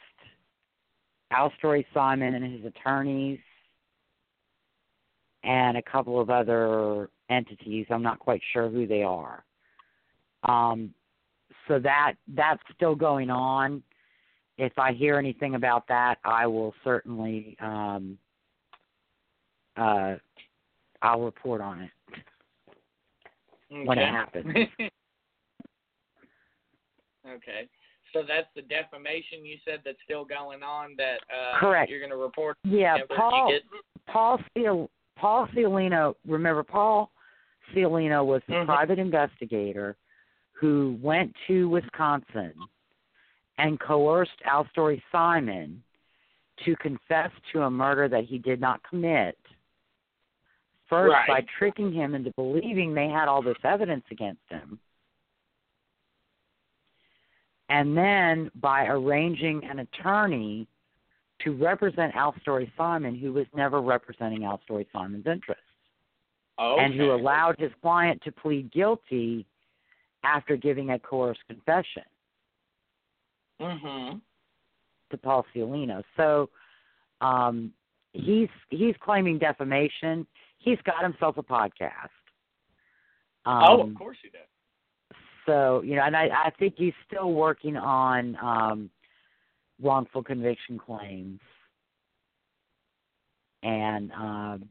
Alstory Simon and his attorneys and a couple of other entities. I'm not quite sure who they are. Um, so that that's still going on. If I hear anything about that, I will certainly um, uh, I'll report on it when it Okay. happens. [LAUGHS] okay. So that's the defamation you said that's still going on that uh Correct. you're going to report Yeah, Paul get Paul Ciol, Paul Ciolino. Remember, Paul Ciolino was the Mhm. private investigator who went to Wisconsin and coerced Alstory Simon to confess to a murder that he did not commit. First, Right. by tricking him into believing they had all this evidence against him, and then by arranging an attorney to represent Alstory Simon, who was never representing Alstory Simon's interests, okay. and who allowed his client to plead guilty after giving a coerced confession Mhm. to Paul Ciolino. So um, he's he's claiming defamation. He's got himself a podcast. Um, oh, of course he does. So you know, and I, I think he's still working on um, wrongful conviction claims, and um,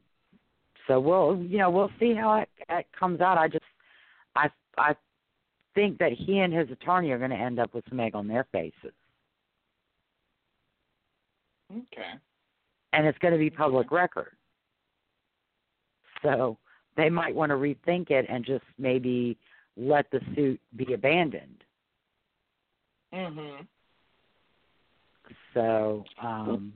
so we'll you know we'll see how it, it comes out. I just I I think that he and his attorney are going to end up with some egg on their faces, Okay. and it's going to be public record. So they might want to rethink it and just maybe let the suit be abandoned. Mhm. So, um,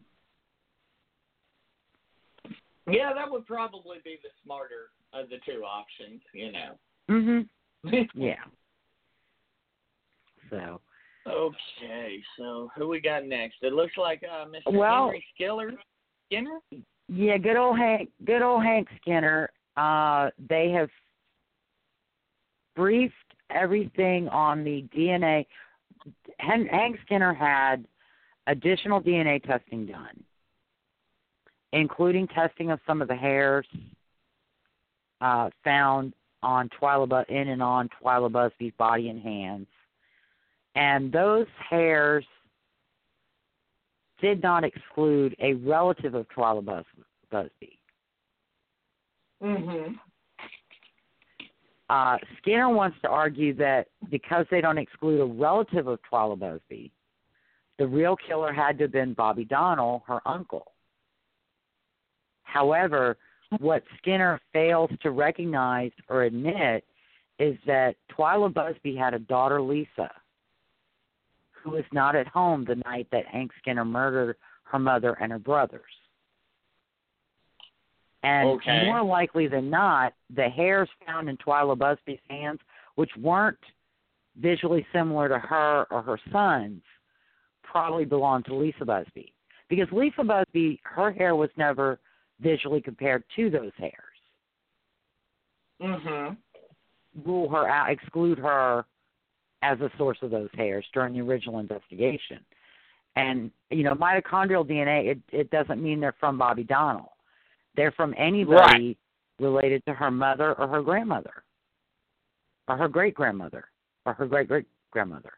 Yeah, that would probably be the smarter of the two options, you know. mhm, [LAUGHS] yeah. So, Okay, so who we got next? It looks like uh, Mr. Well- Henry Skiller. Skinner? Yeah, good old Hank, good old Hank Skinner. Uh, they have briefed everything on the DNA. Hank Skinner had additional DNA testing done, including testing of some of the hairs uh, found on Twyla in and on Twyla Busby's body and hands, and those hairs did not exclude a relative of Twyla Bus- Busby. Mm-hmm. Uh, Skinner wants to argue that because they don't exclude a relative of Twyla Busby, the real killer had to have been Bobby Donnell, her uncle. However, what Skinner fails to recognize or admit is that Twyla Busby had a daughter, Lisa, who was not at home the night that Hank Skinner murdered her mother and her brothers. And Okay. more likely than not, the hairs found in Twyla Busby's hands, which weren't visually similar to her or her son's, probably belonged to Lisa Busby. Because Lisa Busby, her hair was never visually compared to those hairs. Mm-hmm. Rule her out, exclude her as a source of those hairs during the original investigation. And you know, mitochondrial DNA, it it doesn't mean they're from Bobby Donnell. They're from anybody related to her mother or her grandmother, or her great grandmother, or her great great grandmother.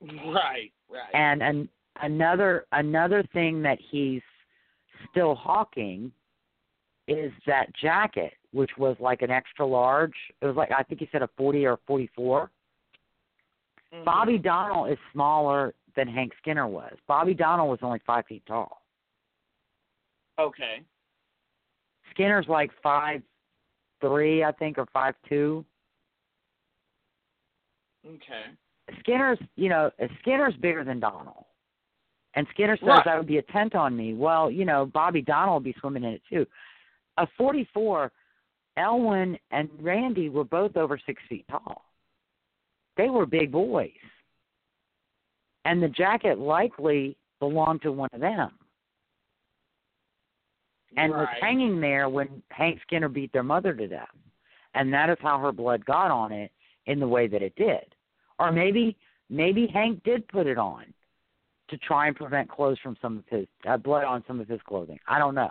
Right. Right. And an, another another thing that he's still hawking is that jacket, which was like an extra large. It was like I think he said a forty or forty four. Mhm. Bobby Donnell is smaller than Hank Skinner was. Bobby Donnell was only five feet tall. Okay. Skinner's like five three, I think, or five two. Okay. Skinner's, you know, Skinner's bigger than Donald. And Skinner says Right. that would be a tent on me. Well, you know, Bobby Donald would be swimming in it too. A 44, Elwin and Randy were both over six feet tall. They were big boys. And the jacket likely belonged to one of them and was hanging there when Hank Skinner beat their mother to death. And that is how her blood got on it in the way that it did. Or maybe maybe Hank did put it on to try and prevent clothes from some of his uh, blood on some of his clothing. I don't know.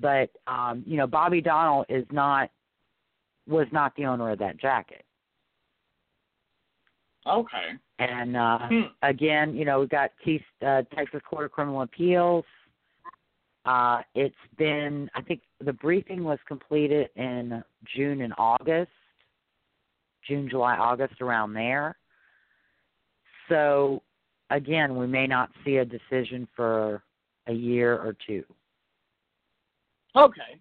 But um, you know, Bobby Donnell is not was not the owner of that jacket. Okay. And uh Hmm. again, you know, we've got uh, Texas Court of Criminal Appeals. Uh, it's been, I think the briefing was completed in June and August, June, July, August, around there. So, again, we may not see a decision for a year or two. Okay.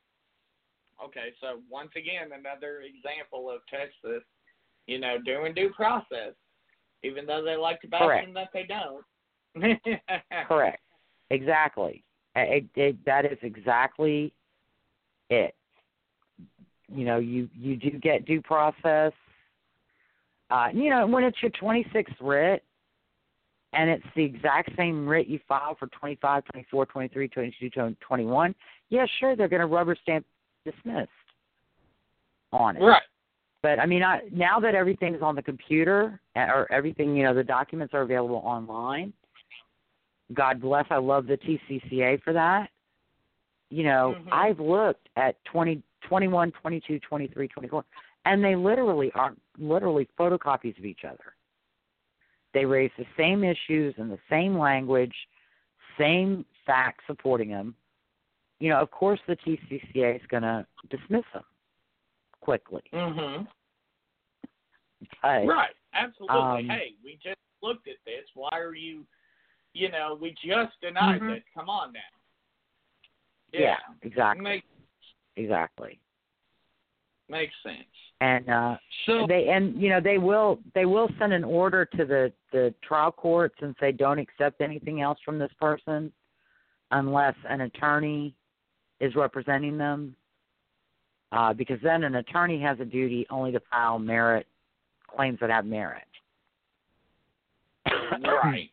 Okay. So once again, another example of Texas, you know, doing due process, even though they like to them that they don't. [LAUGHS] [LAUGHS] Correct. Exactly. It, it, that is exactly it. You know, you you do get due process. Uh, you know, when it's your 26th writ, and it's the exact same writ you filed for 25, 24, 23, 22, 21, yeah, sure, they're going to rubber stamp dismissed on it. right. But I mean, I, now that everything's on the computer uh, or everything, you know, the documents are available online. God bless. I love the TCCA for that. You know, Mhm. I've looked at 20, 21, 22, 23, 24, and they literally are literally photocopies of each other. They raise the same issues in the same language, same facts supporting them. You know, of course, the TCCA is going to dismiss them quickly. Mm-hmm. But, Right. Absolutely. Um, hey, we just looked at this. Why are you, you know, we just denied Mhm. it. Come on now. yeah, exactly, Makes exactly. makes sense. And uh, So they and you know they will they will send an order to the the trial court since they don't accept anything else from this person unless an attorney is representing them uh, because then an attorney has a duty only to file merit claims that have merit [COUGHS] right.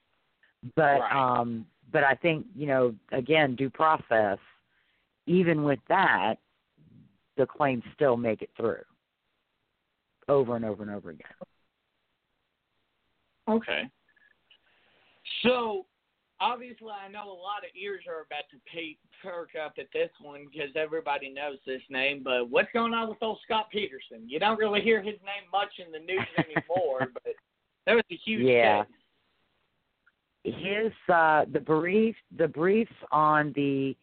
but Right. um but i think you know again due process even with that the claims still make it through over and over and over again Okay. So, obviously, I know a lot of ears are about to pe- perk up at this one because everybody knows this name. But what's going on with old Scott Peterson? You don't really hear his name much in the news anymore, [LAUGHS] but that was a huge Yeah. case. his uh the brief the briefs on the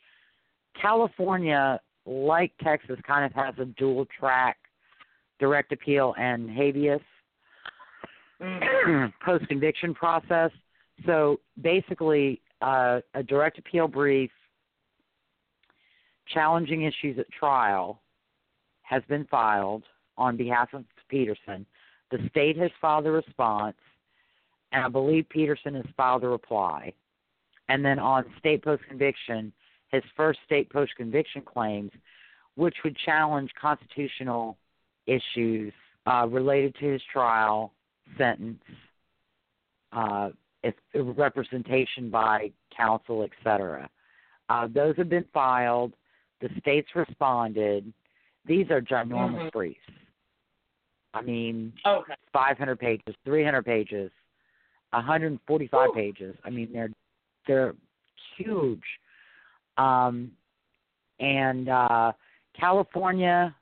California like Texas kind of has a dual track direct appeal and habeas [CLEARS THROAT] Mhm. post conviction process. So basically uh a direct appeal brief challenging issues at trial has been filed on behalf of Peterson. The state has filed a response and I believe Peterson has filed a reply. And then on state post conviction, his first state post conviction claims, which would challenge constitutional issues uh, related to his trial, sentence, uh, if, representation by counsel, etc. Uh, those have been filed. The states responded. These are ginormous Mhm. briefs. I mean, Okay. 500 pages, 300 pages, 145 Whew. pages. I mean, they're they're huge. Um, and uh, California,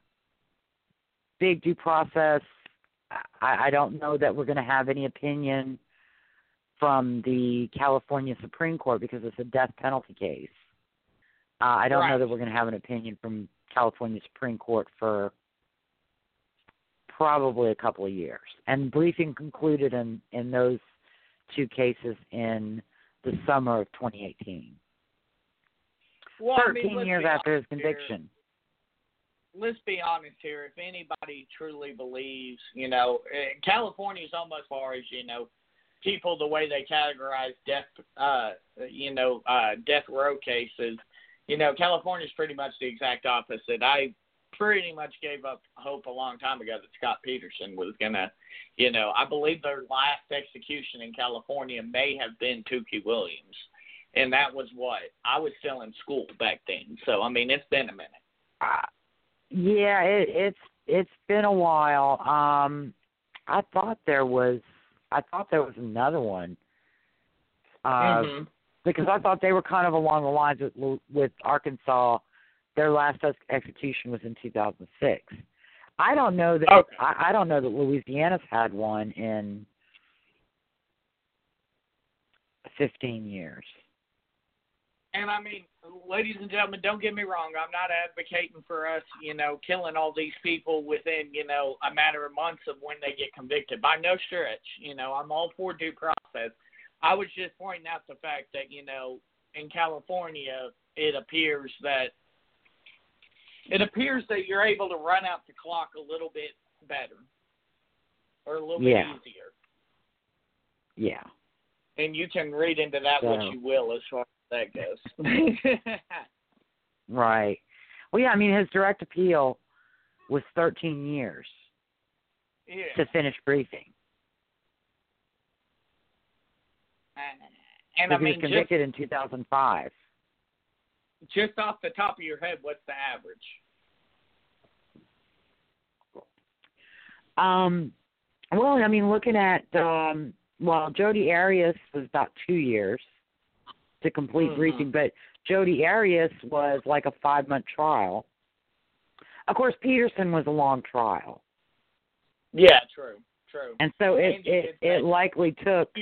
big due process. I, I don't know that we're going to have any opinion from the California Supreme Court because it's a death penalty case. Uh, I don't know that we're going to have an opinion from California Supreme Court for probably a couple of years. And briefing concluded in in those two cases in the summer of 2018. Well, I 13 mean, years after his honest here. conviction. let's be honest here. If anybody truly believes, you know, eh, California's almost as far as you know, people the way they categorize death, uh, you know, uh, death row cases. You know, California's pretty much the exact opposite. I pretty much gave up hope a long time ago that Scott Peterson was gonna, you know, I believe their last execution in California may have been Tookie Williams. And that was what I was still in school back then. So I mean, it's been a minute. Uh, yeah, it, it's it's been a while. Um, I thought there was I thought there was another one. Uh, Mhm. because I thought they were kind of along the lines with with Arkansas. Their last ex- execution was in 2006. I don't know that Okay. I, I don't know that Louisiana's had one in 15 years. And I mean, ladies and gentlemen, don't get me wrong. I'm not advocating for us, you know, killing all these people within, you know, a matter of months of when they get convicted. By no stretch, you know, I'm all for due process. I was just pointing out the fact that, you know, in California, it appears that it appears that you're able to run out the clock a little bit better or a little Yeah. bit easier. Yeah. And you can read into that what you will as far as that goes. [LAUGHS] Right. Well, yeah. I mean, his direct appeal was 13 years yeah. to finish briefing. And I Because he mean, was just, convicted in 2005. just off the top of your head, what's the average? Um, well, I mean, looking at um, well, Jodi Arias was about two years to complete Mhm. briefing, but Jodi Arias was like a five month trial. Of course, Peterson was a long trial, Yeah, true, true. and so it it, it likely took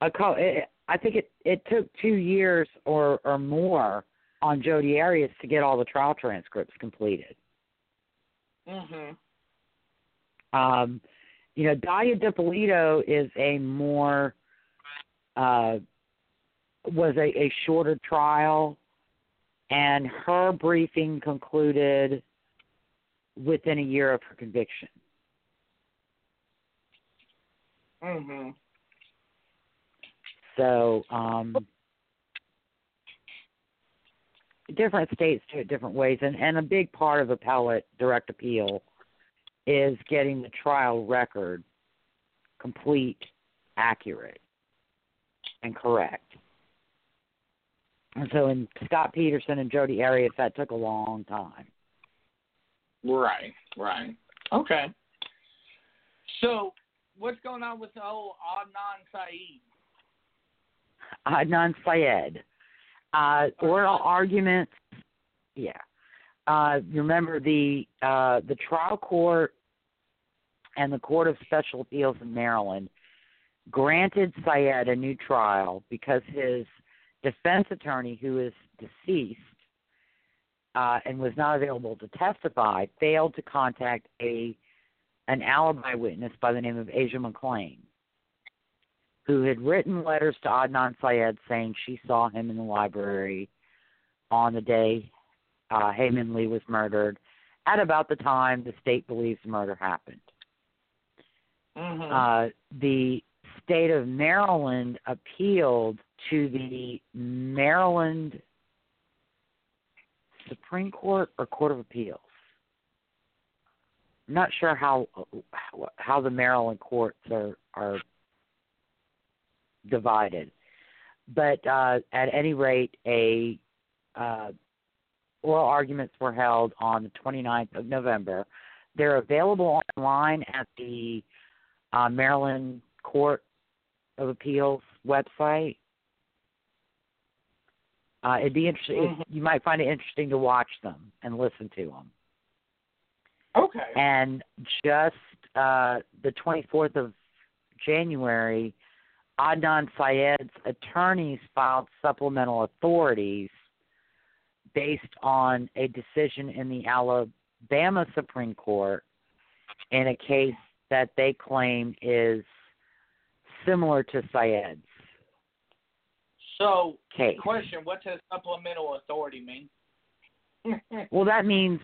a co- it, I think it it took two years or or more on Jodi Arias to get all the trial transcripts completed. Mhm. Um, you know, Dalia Dippolito is a more uh, was a, a shorter trial, and her briefing concluded within a year of her conviction. Mhm. So, um, different states do it different ways, and, and a big part of appellate direct appeal is getting the trial record complete, accurate, and correct. And so, in Scott Peterson and Jodi Arias, that took a long time. Right, right. Okay. So, what's going on with the old Adnan Saeed? Adnan Syed. Uh, oral arguments. Yeah. Uh, remember the uh, the trial court and the Court of Special Appeals in Maryland granted Syed a new trial because his defense attorney, who is deceased uh, and was not available to testify, failed to contact a an alibi witness by the name of Asia McClain who had written letters to Adnan Syed saying she saw him in the library on the day uh, Hae Min Lee was murdered, at about the time the state believes the murder happened. Mhm. Uh, the state of Maryland appealed to the Maryland Supreme Court or Court of Appeals. I'm not sure how how the Maryland courts are are divided, but uh, at any rate, a uh, oral arguments were held on the 29th of November. They're available online at the uh, Maryland Court of Appeals website. Uh, it'd be interesting. Mhm. You might find it interesting to watch them and listen to them. Okay. And just uh, the 24th of January, Adnan Syed's attorneys filed supplemental authorities based on a decision in the Alabama Supreme Court in a case that they claim is similar to Syed's So, question: What does supplemental authority mean? [LAUGHS] Well, that means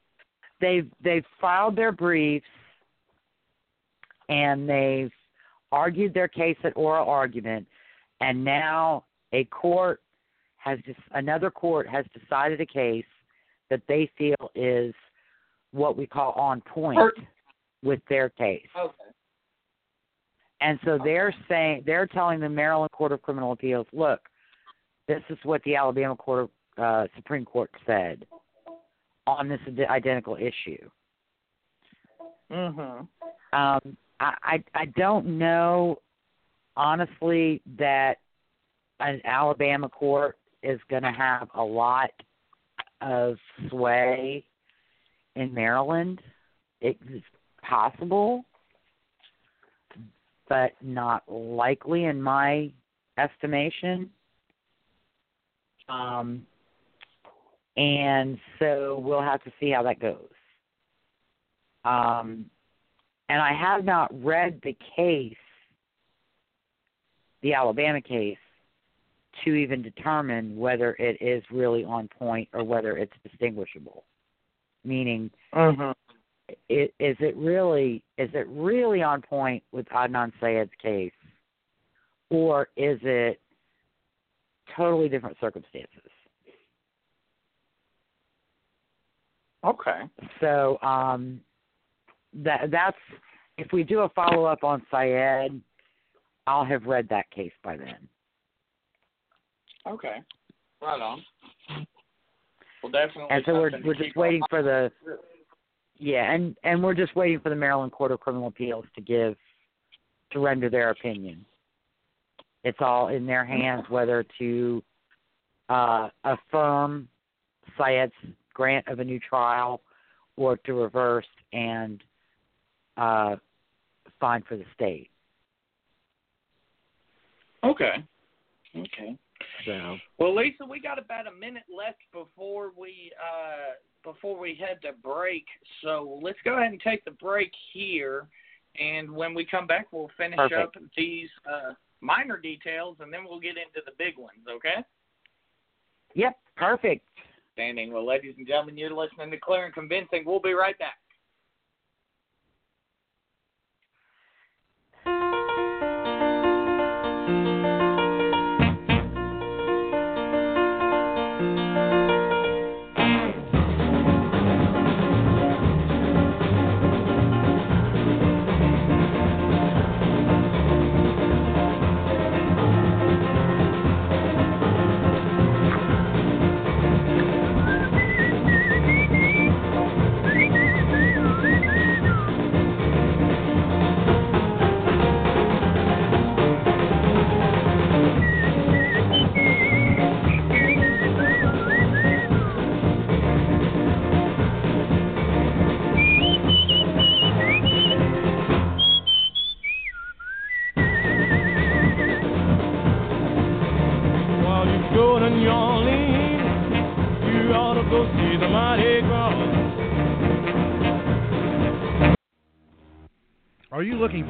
they've they've filed their briefs and they've argued their case at oral argument, and now a court has just another court has decided a case that they feel is what we call on point with their case. okay. And so they're saying they're telling the Maryland Court of Criminal Appeals, look, this is what the Alabama Court uh, Supreme Court said on this identical issue. Mhm. Um, I, I I don't know honestly that an Alabama court is going to have a lot of sway in Maryland. It's possible, but not likely in my estimation. Um, and so we'll have to see how that goes. Um, and I have not read the case, the Alabama case, to even determine whether it is really on point or whether it's distinguishable. Meaning, Mhm. it, is it really is it really on point with Adnan Syed's case, or is it totally different circumstances? Okay. So um, that that's if we do a follow up on Syed, I'll have read that case by then. Okay. Right on. Well, definitely. And so we're we're just waiting on for the yeah, and and we're just waiting for the Maryland Court of Criminal Appeals to give to render their opinion. It's all in their hands whether to uh, affirm Syed's grant of a new trial or to reverse and uh, fine for the state. Okay. Okay. So Well, Lisa, we got about a minute left before we uh before we head to break. So let's go ahead and take the break here, and when we come back, we'll finish Perfect. up these uh minor details, and then we'll get into the big ones. Okay? yep, perfect. Standing. Well, ladies and gentlemen, you're listening to Clear and Convincing. We'll be right back.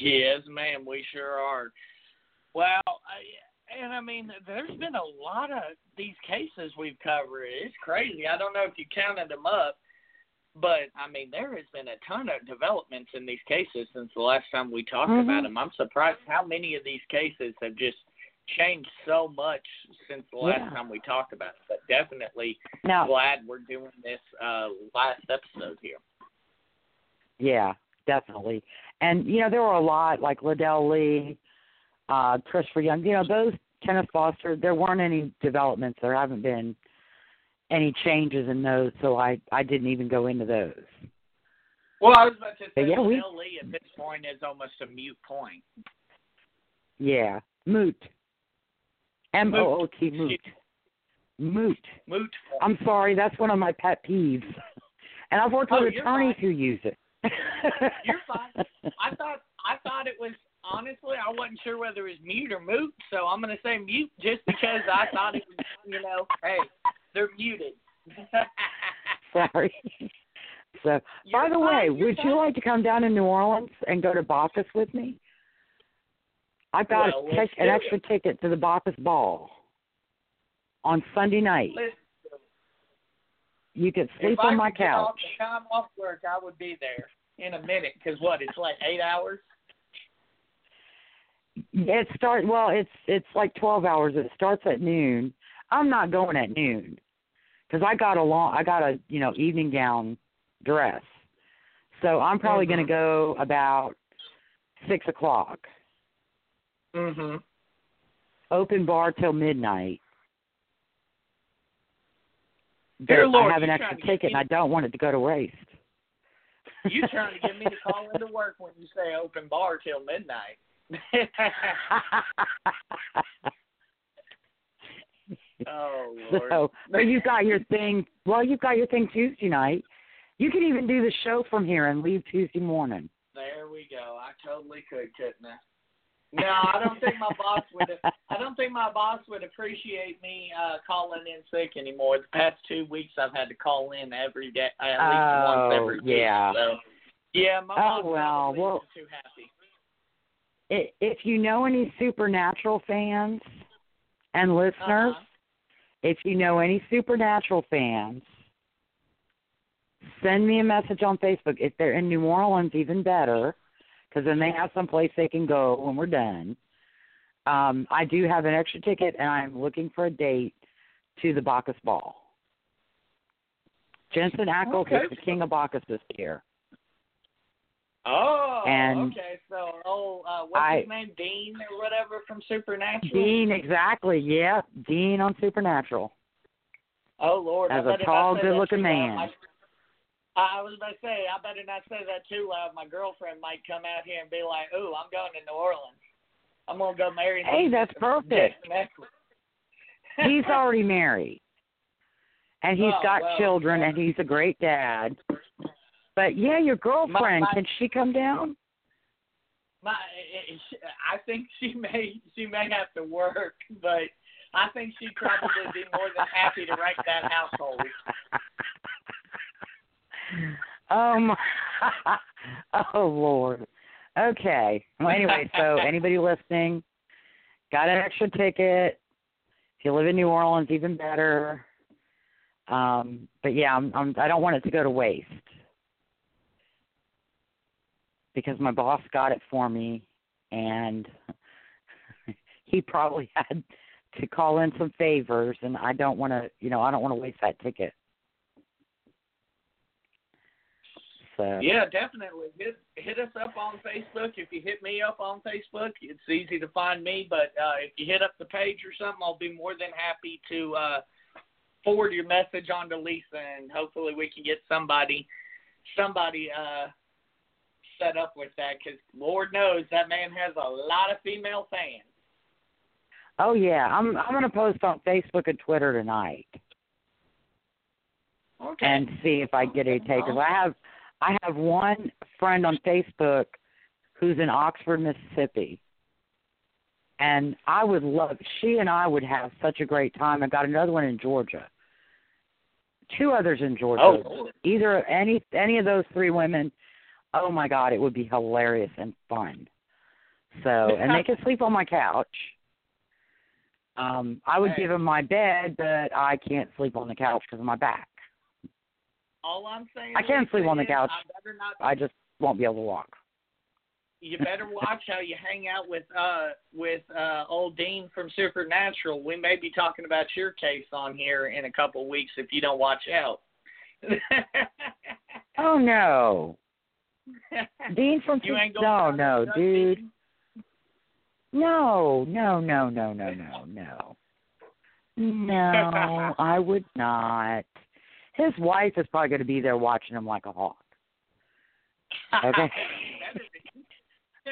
Yes, ma'am, we sure are. Well, I, and I mean, there's been a lot of these cases we've covered. It's crazy. I don't know if you counted them up, but I mean, there has been a ton of developments in these cases since the last time we talked Mhm. about them. I'm surprised how many of these cases have just changed so much since the last Yeah. time we talked about it. But definitely Now, glad we're doing this uh, last episode here. Yeah, definitely. And you know, there were a lot like Ledell Lee, uh, Christopher Young. You know, those Kenneth Foster. There weren't any developments. There haven't been any changes in those, so I I didn't even go into those. Well, I was about to say, Yeah, we- Ledell Lee at this point is almost a mute point. Yeah, moot. M O O T moot. Moot. Moot. I'm sorry, that's one of my pet peeves. [LAUGHS] And I've worked Oh, with attorneys who use it. You're fine. I thought I thought it was honestly I wasn't sure whether it was mute or moot, so I'm gonna say mute just because I thought it was you know, hey, they're muted. [LAUGHS] Sorry. So, by You're the way, fine, you're would you like to come down to New Orleans and go to Bacchus with me? I've got Well, a an extra it. ticket to the Bacchus Ball on Sunday night. Listen, You could if sleep I on my could get off couch. the time off work, I would be there in a minute. Cause what? It's like eight hours. It start well. It's it's like twelve hours. It starts at noon. I'm not going at noon because I got a long. I got a you know evening gown dress, so I'm probably going Mhm. to go about six o'clock. Mm-hmm. Open bar till midnight. Dear Lord, I have an extra trying to get ticket, and I don't want it to go to waste. You trying to get me to [LAUGHS] call into work when you say open bar till midnight? [LAUGHS] oh Lord. so, but you've got your thing. Well, you've got your thing Tuesday night. You could even do the show from here and leave Tuesday morning. There we go. I totally could, couldn't I? No, I don't think my boss would. I don't think my boss would appreciate me uh calling in sick anymore. The past two weeks, I've had to call in every day, at least once Oh, every week. yeah. So, yeah, my Oh, boss well, well- too happy. If you know any Supernatural fans and listeners, Uh-huh. if you know any Supernatural fans, send me a message on Facebook. If they're in New Orleans, even better, because then they have some place they can go when we're done. Um, I do have an extra ticket, and I'm looking for a date to the Bacchus Ball. Jensen Ackles Okay. is the king of Bacchus this year. Oh, And okay. So, oh, uh, what's I- his name, Dean or whatever from Supernatural? Dean, exactly. Yeah, Dean on Supernatural. Oh Lord, As I a tall, not say that good-looking man. My- I was about to say I better not say that too loud. My girlfriend might come out here and be like, "Ooh, I'm going to New Orleans. I'm gonna go marry." Hey, that's perfect. [LAUGHS] He's already married, and he's Oh, got well, children, yeah. and he's a great dad. But yeah, your girlfriend, my- can she come down? my, eh, I think she [LAUGHS] may she may have to work, but I think she'd probably be more than happy to wreck that household. [LAUGHS] Um. [LAUGHS] oh Lord. Okay. Well, anyway, so [LAUGHS] anybody listening, got an extra ticket. If you live in New Orleans, even better. Um, but yeah, I'm, I'm, I don't want it to go to waste because my boss got it for me, and [LAUGHS] he probably had to call in some favors, and I don't want to, you know, I don't want to waste that ticket. So Yeah, definitely. Hit hit us up on Facebook. If you hit me up on Facebook, it's easy to find me. But uh, if you hit up the page or something, I'll be more than happy to uh, forward your message on to Lisa, and hopefully we can get somebody somebody uh, set up with that. Because Lord knows that man has a lot of female fans. Oh yeah, I'm I'm gonna post on Facebook and Twitter tonight Okay. and see if I get any takers. I have I have one friend on Facebook who's in Oxford, Mississippi. And I would love she and I would have such a great time. I got another one in Georgia. Two others in Georgia. oh, Either any any of those three women, oh my god, it would be hilarious and fun. So and they can sleep on my couch. Um, I would Hey. give them my bed, but I can't sleep on the couch because of my back. All I'm saying. I can sleep on the couch. I not I just won't be able to walk. you better watch how you hang out with uh with uh old Dean from Supernatural. We may be talking about your case on here in a couple weeks if you don't watch out. [LAUGHS] Oh no, Dean from you ain't no, no, dude, Dean? no, no, no, no, no, no, no, [LAUGHS] no. I would not. His wife is probably going to be there watching him like a hawk. Okay. [LAUGHS] [LAUGHS]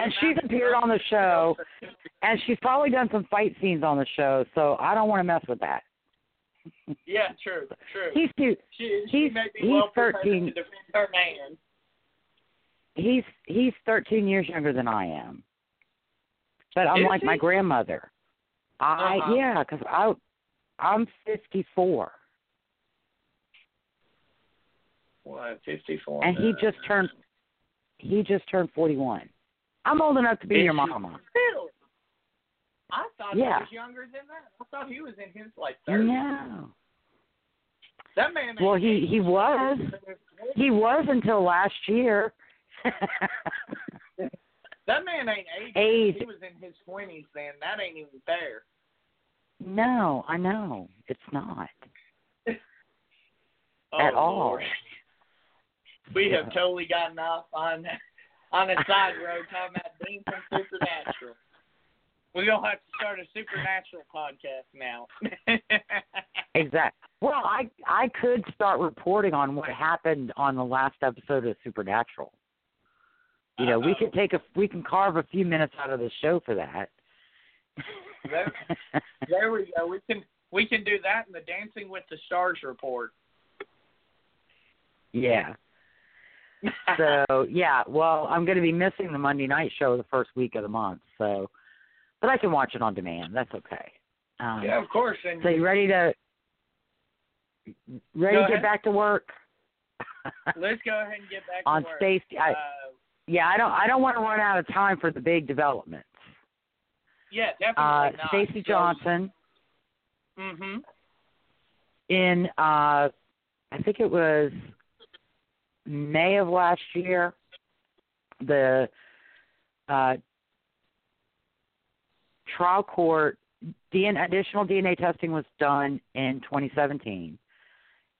And she's appeared on the show. [LAUGHS] And she's probably done some fight scenes on the show, so I don't want to mess with that. Yeah, true, true. He's too. she, she he's- he's well prepared 13. to defend her man. He's he's 13 years younger than I am. But I'm Is like my grandmother. I Uh-huh. yeah, 'cause I I'm 54. What, fifty four? and he just turned he just turned 41. I'm old enough to be your mama. Really? I thought Yeah. he was younger than that. I thought he was in his like thirties. No. That man. Well, he he was he was until last year. That man ain't aged. Age. He was in his twenties then. That ain't even fair. no, I know it's not. [LAUGHS] Oh, At all. Lord. We have totally gotten off on [LAUGHS] on a side road talking about Dean from Supernatural. We're gonna have to start a Supernatural podcast now. [LAUGHS] Exactly. Well, I I could start reporting on what happened on the last episode of Supernatural. You know, we Uh-oh. could take a we can carve a few minutes out of the show for that. There- there we go. We can we can do that in the Dancing with the Stars report. yeah. So [LAUGHS] yeah, well, I'm going to be missing the Monday night show the first week of the month, so but I can watch it on demand. That's okay. Um, yeah, of course. And So you ready to ready to get ahead. back to work? [LAUGHS] let's go ahead and get back on to work. Stacey, I, uh, yeah, I don't I don't want to run out of time for the big developments. yeah, Uh, definitely not. Stacey Johnson Mm-hmm. in uh I think it was May of last year the uh trial court DNA, additional DNA testing was done in 2017.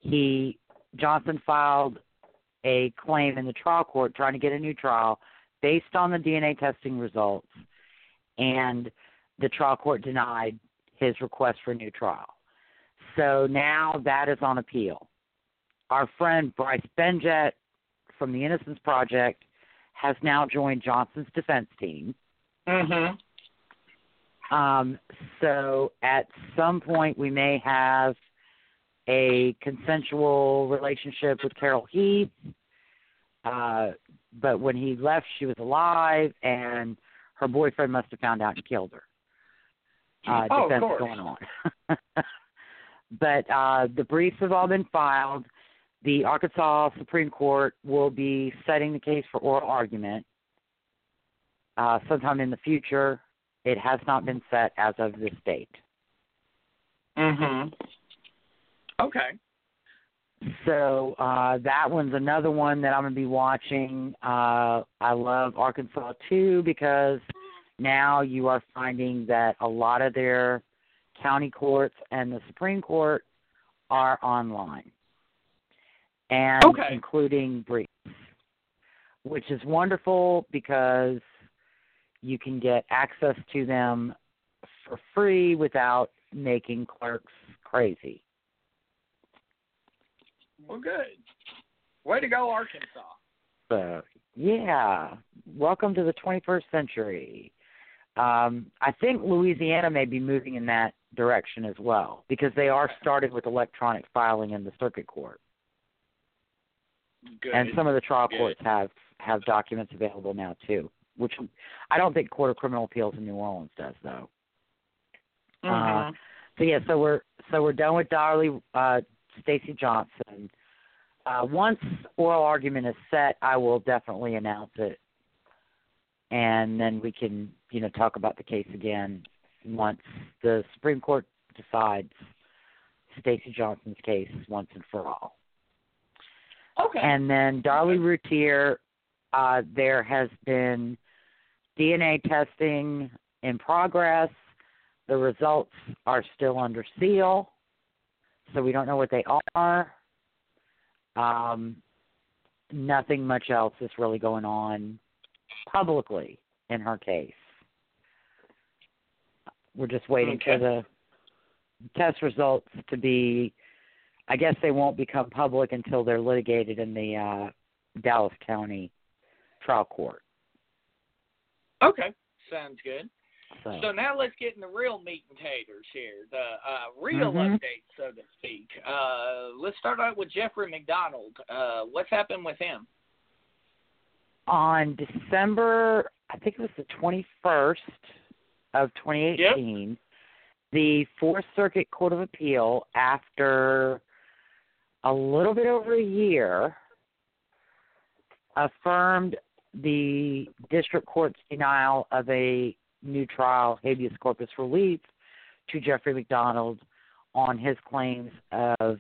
He Johnson filed a claim in the trial court trying to get a new trial based on the DNA testing results and the trial court denied his request for a new trial. So now that is on appeal. Our friend Bryce Benjet from the Innocence Project has now joined Johnson's defense team. Mm-hmm. Um, so at some point, we may have a consensual relationship with Carol Heath. Uh, but when he left, she was alive, and her boyfriend must have found out and killed her. Uh, Oh, of defense going on. [LAUGHS] but uh, the briefs have all been filed. The Arkansas Supreme Court will be setting the case for oral argument uh, sometime in the future. It has not been set as of this date. Mhm. Okay. So uh, that one's another one that I'm going to be watching. Uh, I love Arkansas too because now you are finding that a lot of their county courts and the Supreme Court are online, and Okay. including briefs, which is wonderful because you can get access to them for free without making clerks crazy. Well, good. Way to go, Arkansas. So yeah, welcome to the 21st century. Um, I think Louisiana may be moving in that direction as well because they are started with electronic filing in the circuit court, Good. and some of the trial Good. courts have have documents available now too. Which I don't think Court of Criminal Appeals in New Orleans does though. Mhm. So yeah, so we're so we're done with Darlie uh Stacey Johnson. Uh once oral argument is set, I will definitely announce it. And then we can, you know, talk about the case again once the Supreme Court decides Stacey Johnson's case once and for all. Okay. And then Darlie Routier, uh, there has been DNA testing in progress. The results are still under seal, so we don't know what they are. Um, nothing much else is really going on publicly in her case. We're just waiting Okay. for the test results to be I guess they won't become public until they're litigated in the uh, Dallas County trial court. okay. Sounds good. So, So now let's get in the real meat and taters here, the uh, real Mhm. update, so to speak. Uh, let's start out with Jeffrey MacDonald. Uh, what's happened with him? on December, I think it was the 21st of 2018, the Fourth Circuit Court of Appeal, after a little bit over a year, affirmed the district court's denial of a new trial habeas corpus relief to Jeffrey MacDonald on his claims of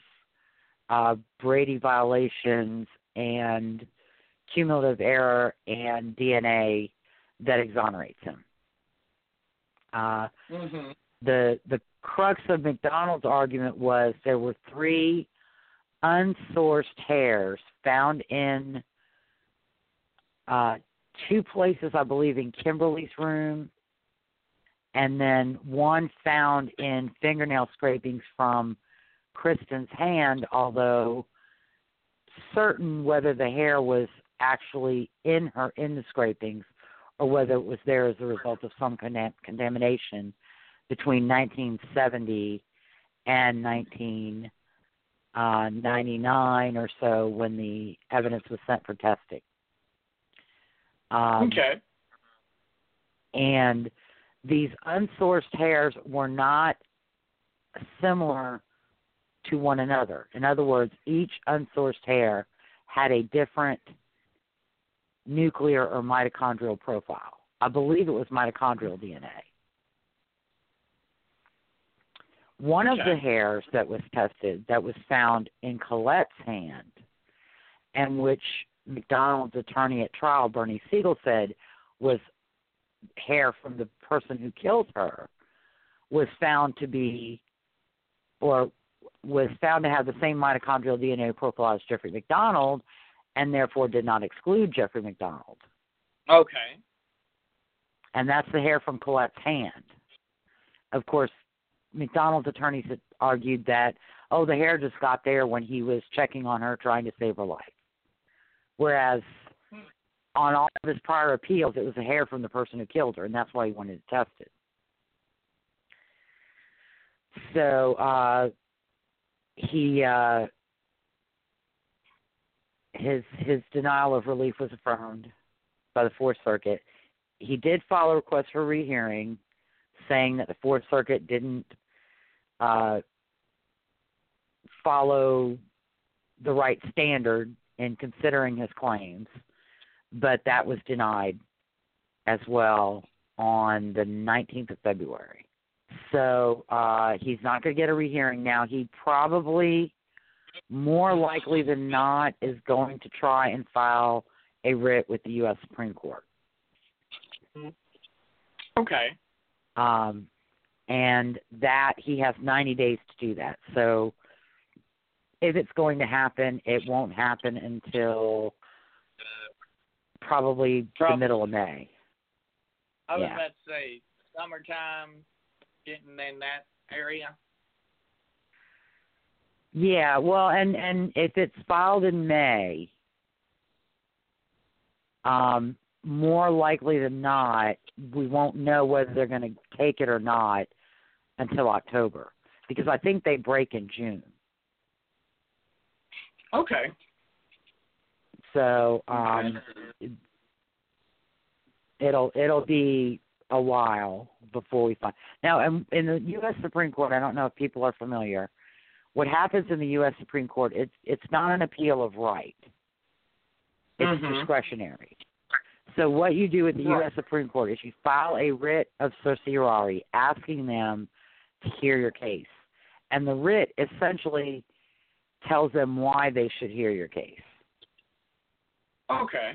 uh, Brady violations and cumulative error and DNA that exonerates him. Uh, Mm-hmm. the the crux of MacDonald's argument was there were three unsourced hairs found in uh, two places, I believe, in Kimberly's room, and then one found in fingernail scrapings from Kristen's hand, although certain whether the hair was actually in her in the scrapings or whether it was there as a result of some condam- contamination between 1970 and 1999 or so when the evidence was sent for testing. Um, okay. and these unsourced hairs were not similar to one another. In other words, each unsourced hair had a different nuclear or mitochondrial profile. I believe it was mitochondrial DNA. One of the hairs that was tested that was found in Colette's hand, and which MacDonald's attorney at trial, Bernie Segal, said was hair from the person who killed her, was found to be, or was found to have the same mitochondrial DNA profile as Jeffrey MacDonald, and therefore did not exclude Jeffrey MacDonald. Okay. and that's the hair from Colette's hand. Of course, MacDonald's attorneys had argued that, oh, the hair just got there when he was checking on her trying to save her life. Whereas on all of his prior appeals, it was the hair from the person who killed her, and that's why he wanted to test it. So uh, he uh, his his denial of relief was affirmed by the Fourth Circuit. He did file a request for rehearing, saying that the Fourth Circuit didn't uh, follow the right standard in considering his claims, but that was denied as well on the 19th of February. So uh, he's not going to get a rehearing now. He probably, more likely than not, is going to try and file a writ with the U.S. Supreme Court. Okay. Um, and that he has 90 days to do that. So if it's going to happen, it won't happen until probably the middle of May. I was Yeah. about to say summertime, getting in that area. Yeah, well, and and if it's filed in May, um, more likely than not, we won't know whether they're going to take it or not until October, because I think they break in June. Okay. So um, it'll it'll be a while before we find. Now, in, in the U.S. Supreme Court, I don't know if people are familiar. What happens in the U.S. Supreme Court? It's it's not an appeal of right. It's Mhm. discretionary. So what you do with the U.S. Supreme Court is you file a writ of certiorari asking them to hear your case, and the writ essentially tells them why they should hear your case Okay.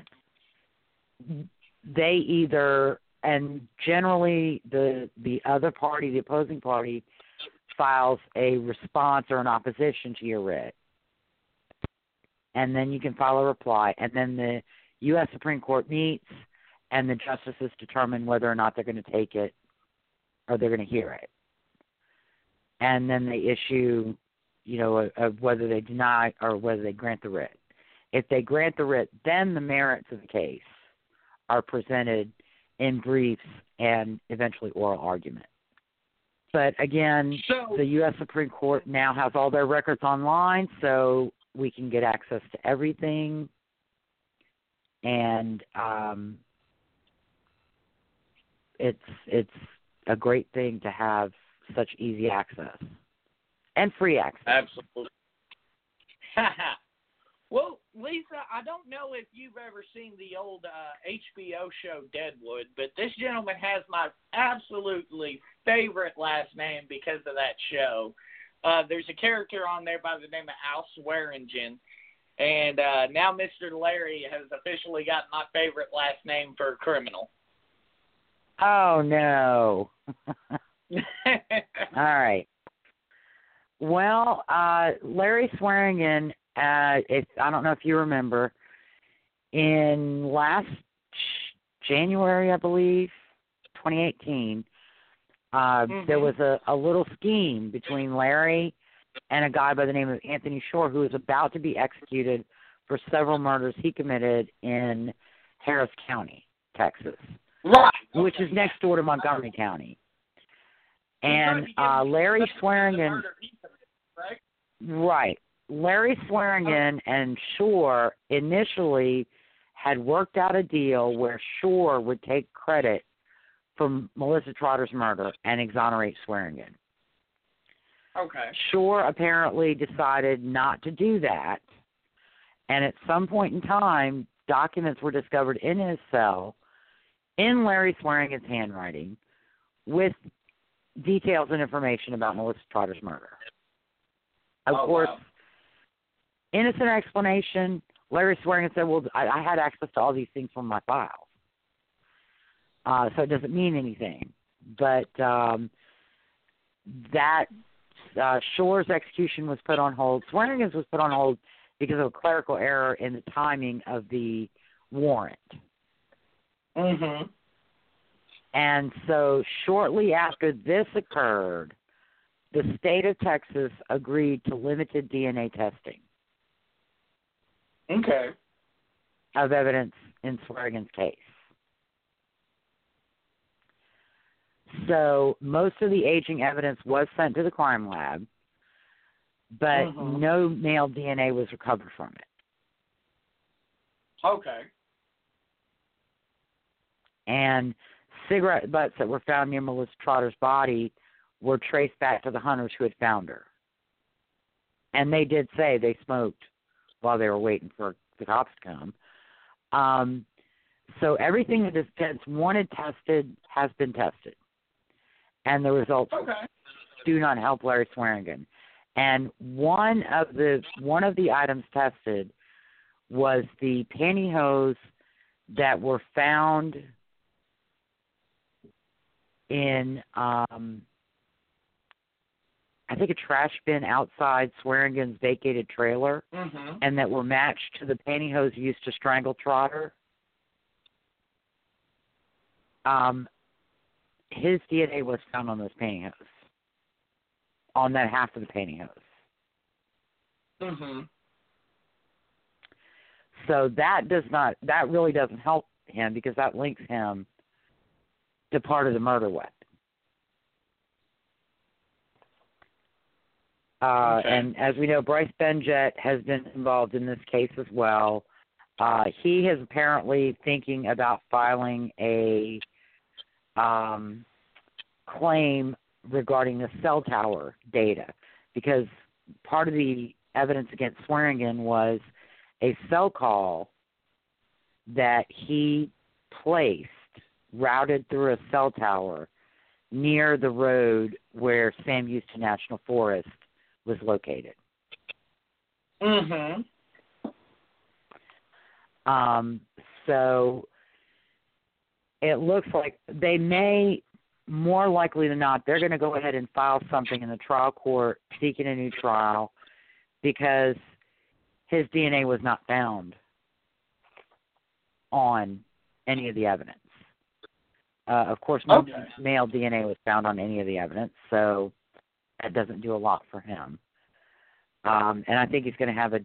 they either and generally the the other party, the opposing party, files a response or an opposition to your writ. And then you can file a reply and then the US Supreme Court meets and the justices determine whether or not they're going to take it or they're going to hear it. And then they issue, you know, a, a, whether they deny or whether they grant the writ. If they grant the writ, then the merits of the case are presented in briefs and eventually oral argument. But again, So the U.S. Supreme Court now has all their records online, so we can get access to everything. And um, it's it's a great thing to have such easy access and free access. Absolutely. [LAUGHS] well, Lisa, I don't know if you've ever seen the old uh, HBO show Deadwood, but this gentleman has my absolutely favorite last name because of that show. Uh, there's a character on there by the name of Al Swearengen, and uh, now Mr. Larry has officially got my favorite last name for a criminal. Oh no. [LAUGHS] [LAUGHS] All right. Well, uh, Larry Swearingen, uh, if I don't know if you remember, in last January, I believe, 2018, uh, there Mhm. was a, a little scheme between Larry and a guy by the name of Anthony Shore who was about to be executed for several murders he committed in Harris County, Texas right. which is next door to Montgomery County. And uh, Larry Swearingen, Right? right? Larry Swearingen and Shore initially had worked out a deal where Shore would take credit for Melissa Trotter's murder and exonerate Swearingen. Okay. Shore apparently decided not to do that, and at some point in time, documents were discovered in his cell in Larry Swearingen's handwriting with details and information about Melissa Trotter's murder. Of Oh, course, wow. innocent explanation. Larry Swearingen said, "Well, I, I had access to all these things from my files, uh, so it doesn't mean anything." But um, that uh, Shore's execution was put on hold. Swearingen's was put on hold because of a clerical error in the timing of the warrant. Mhm. And so, shortly after this occurred, the state of Texas agreed to limited DNA testing Okay. of evidence in Swearingen's case. So, most of the aging evidence was sent to the crime lab, but Mhm. no male DNA was recovered from it. Okay. And cigarette butts that were found near Melissa Trotter's body were traced back to the hunters who had found her. And they did say they smoked while they were waiting for the cops to come. Um, so everything the defense wanted tested has been tested. And the results Okay. do not help Larry Swearingen. And one of the one of the items tested was the pantyhose that were found in um I think a trash bin outside Swearingen's vacated trailer Mhm. and that were matched to the pantyhose used to strangle Trotter. Um his DNA was found on those pantyhose. On that half of the pantyhose. Mhm. So that does not that really doesn't help him because that links him to part of the murder weapon. Uh, Okay. And as we know, Bryce Benjet has been involved in this case as well. Uh, he is apparently thinking about filing a um, claim regarding the cell tower data because part of the evidence against Swearingen was a cell call that he placed routed through a cell tower near the road where Sam Houston National Forest was located. Mhm. Um, so it looks like they may, more likely than not, they're going to go ahead and file something in the trial court seeking a new trial because his DNA was not found on any of the evidence. Uh, of course, no Okay. male DNA was found on any of the evidence, so that doesn't do a lot for him. Um, and I think he's going to have a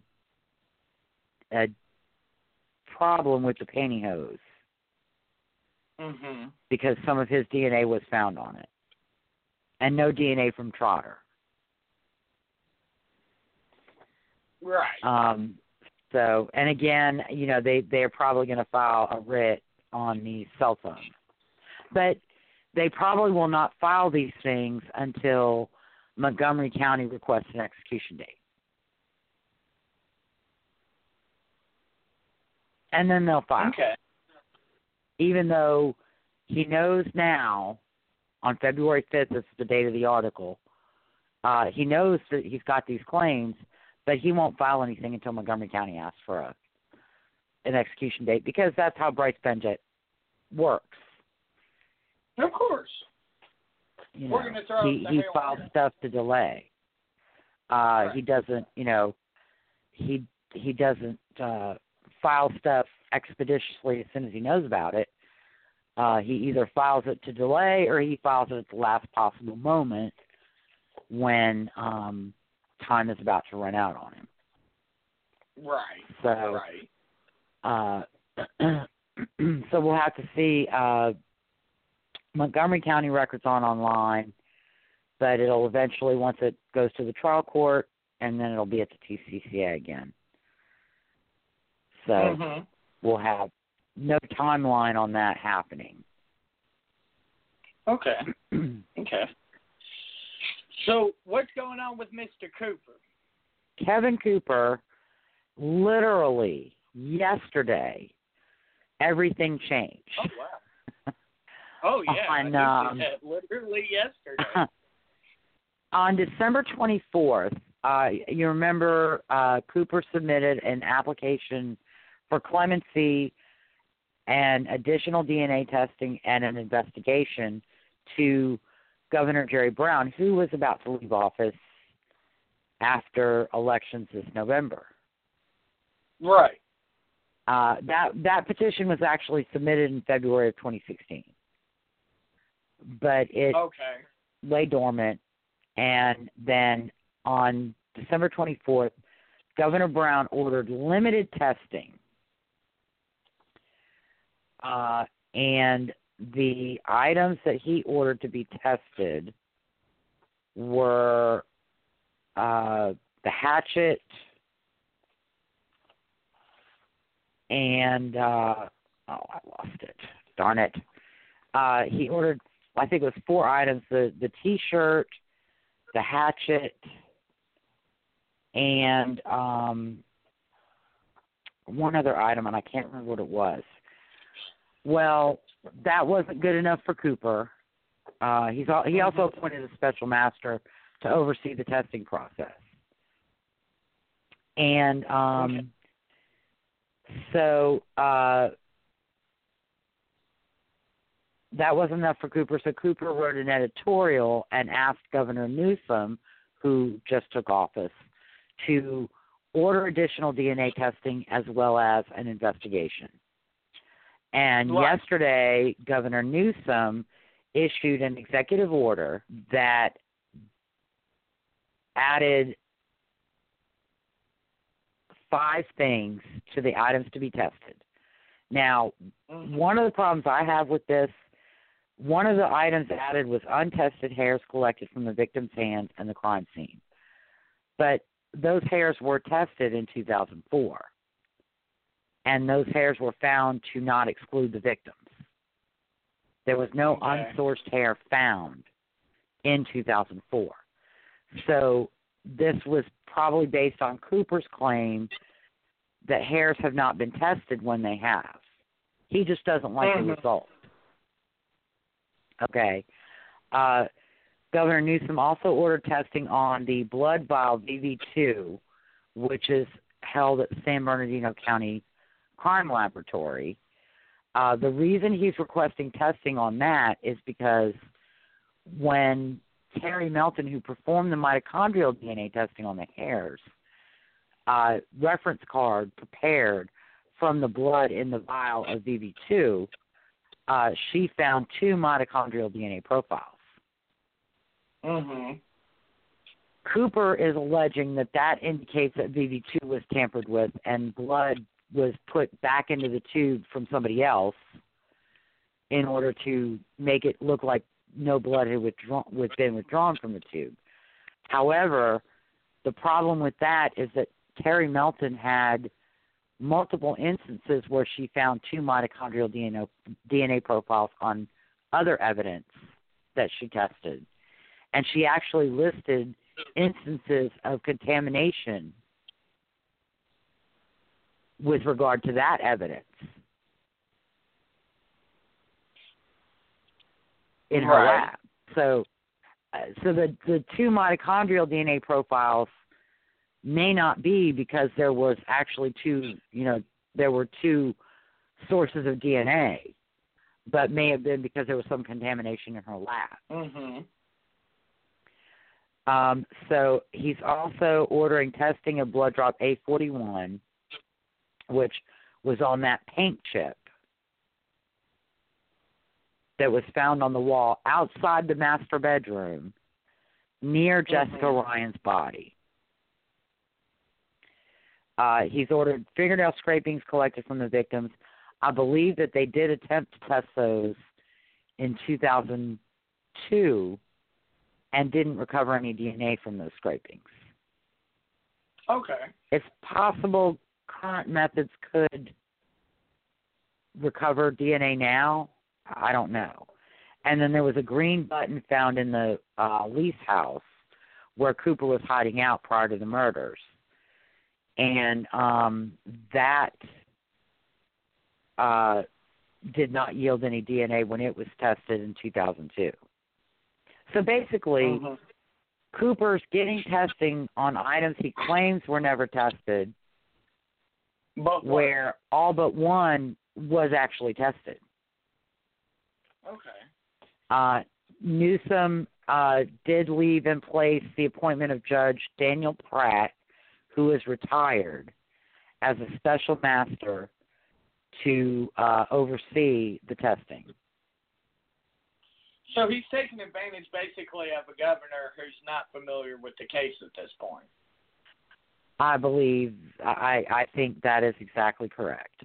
a problem with the pantyhose Mhm. because some of his DNA was found on it, and no DNA from Trotter. Right. Um, so, and again, you know, they they're probably going to file a writ on the cell phones, but they probably will not file these things until Montgomery County requests an execution date, and then they'll file. okay. even though he knows now on February 5th, this is the date of the article, uh, he knows that he's got these claims, but he won't file anything until Montgomery County asks for a an execution date because that's how Bryce Benjet works. Of course. You We're know, he he files stuff to delay. Uh, Right. He doesn't, you know, he he doesn't uh, file stuff expeditiously as soon as he knows about it. Uh, he either files it to delay or he files it at the last possible moment when um, time is about to run out on him. Right. So Right. uh, [CLEARS THROAT] so we'll have to see. Uh, Montgomery County records on online, but it'll eventually once it goes to the trial court, and then it'll be at the TCCA again. So Mhm. we'll have no timeline on that happening. Okay. [CLEARS THROAT] Okay. So what's going on with Mr. Cooper? Kevin Cooper, literally yesterday, everything changed. Oh wow. Oh [LAUGHS] yeah. I On, um, [LAUGHS] literally yesterday. [LAUGHS] on December 24th, uh, you remember uh, Cooper submitted an application for clemency and additional DNA testing and an investigation to Governor Jerry Brown, who was about to leave office after elections this November. right. Uh, that that petition was actually submitted in February of 2016, but it Okay. lay dormant, and then on December 24th, Governor Brown ordered limited testing, uh, and the items that he ordered to be tested were uh, the hatchet and uh, oh, I lost it. Darn it. Uh, he ordered, I think it was four items: the the T-shirt, the hatchet, and um, one other item, and I can't remember what it was. Well, that wasn't good enough for Cooper. Uh, he's al- he also appointed a special master to oversee the testing process. And um, so uh, that wasn't enough for Cooper. So Cooper wrote an editorial and asked Governor Newsom, who just took office, to order additional DNA testing as well as an investigation. And Right. yesterday, Governor Newsom issued an executive order that added five things to the items to be tested. Now, mm-hmm. one of the problems I have with this, one of the items added was untested hairs collected from the victim's hands and the crime scene. But those hairs were tested in 2004. And those hairs were found to not exclude the victims. There was no Okay. unsourced hair found in 2004. So this was probably based on Cooper's claim that hairs have not been tested when they have. He just doesn't like the Mhm. result. Okay. Uh, Governor Newsom also ordered testing on the blood vial VV2, which is held at San Bernardino County Crime Laboratory. Uh, the reason he's requesting testing on that is because when Terry Melton, who performed the mitochondrial DNA testing on the hairs, uh, reference card prepared from the blood in the vial of VV2, uh, she found two mitochondrial DNA profiles. Mhm. Cooper is alleging that that indicates that VV2 was tampered with and blood was put back into the tube from somebody else in order to make it look like no blood had withdrawn was been withdrawn from the tube. However, the problem with that is that Terry Melton had multiple instances where she found two mitochondrial DNA, DNA profiles on other evidence that she tested. And she actually listed instances of contamination with regard to that evidence in her Right. lab. So, uh, so the the two mitochondrial DNA profiles may not be because there was actually two, you know, there were two sources of DNA, but may have been because there was some contamination in her lab. Mhm. Um, so he's also ordering testing of blood drop A41, which was on that paint chip that was found on the wall outside the master bedroom near Jessica Mhm. Ryan's body. Uh, he's ordered fingernail scrapings collected from the victims. I believe that they did attempt to test those in 2002 and didn't recover any DNA from those scrapings. Okay. It's possible current methods could recover DNA now. I don't know. And then there was a green button found in the uh, lease house where Cooper was hiding out prior to the murders. And um, that uh, did not yield any DNA when it was tested in 2002. So basically, Mhm. Cooper's getting testing on items he claims were never tested, But what? where all but one was actually tested. Okay. Uh, Newsom uh, did leave in place the appointment of Judge Daniel Pratt, who is retired, as a special master to uh, oversee the testing. So he's taking advantage basically of a governor who's not familiar with the case at this point. I believe, I, I think that is exactly correct.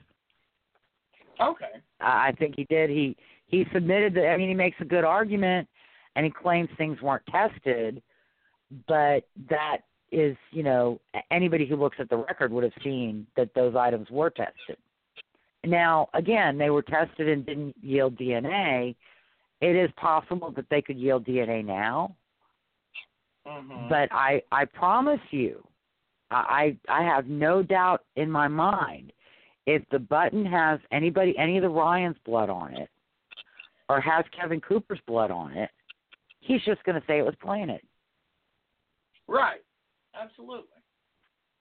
Okay. I think he did. He he submitted the. I mean, he makes a good argument, and he claims things weren't tested, but that is, you know, anybody who looks at the record would have seen that those items were tested. Now, again, they were tested and didn't yield DNA. It is possible that they could yield DNA now, Mhm. but I I promise you, I I have no doubt in my mind if the button has anybody any of the Ryan's blood on it, or has Kevin Cooper's blood on it, he's just going to say it was planted. Right. Absolutely.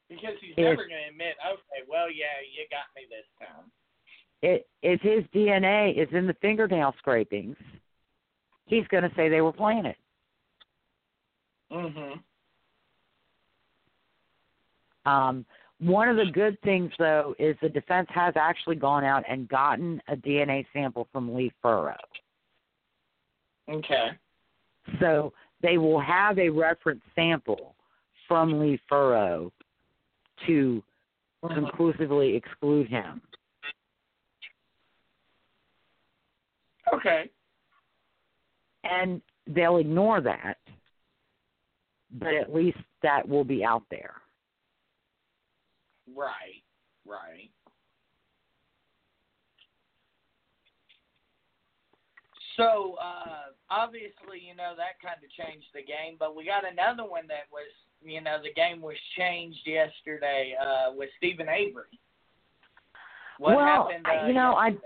Because he's If- never going to admit, okay, well, yeah, you got me this time. It, if his DNA is in the fingernail scrapings, he's going to say they were planted. Mm-hmm. Um, one of the good things, though, is the defense has actually gone out and gotten a DNA sample from Lee Furrow. Okay. So they will have a reference sample from Lee Furrow to conclusively exclude him. Okay. And they'll ignore that, but at least that will be out there. Right. Right. So uh, obviously, you know that kind of changed the game, but we got another one that was, you know, the game was changed yesterday uh, with Steven Avery. What Well, happened? Uh, you know, I-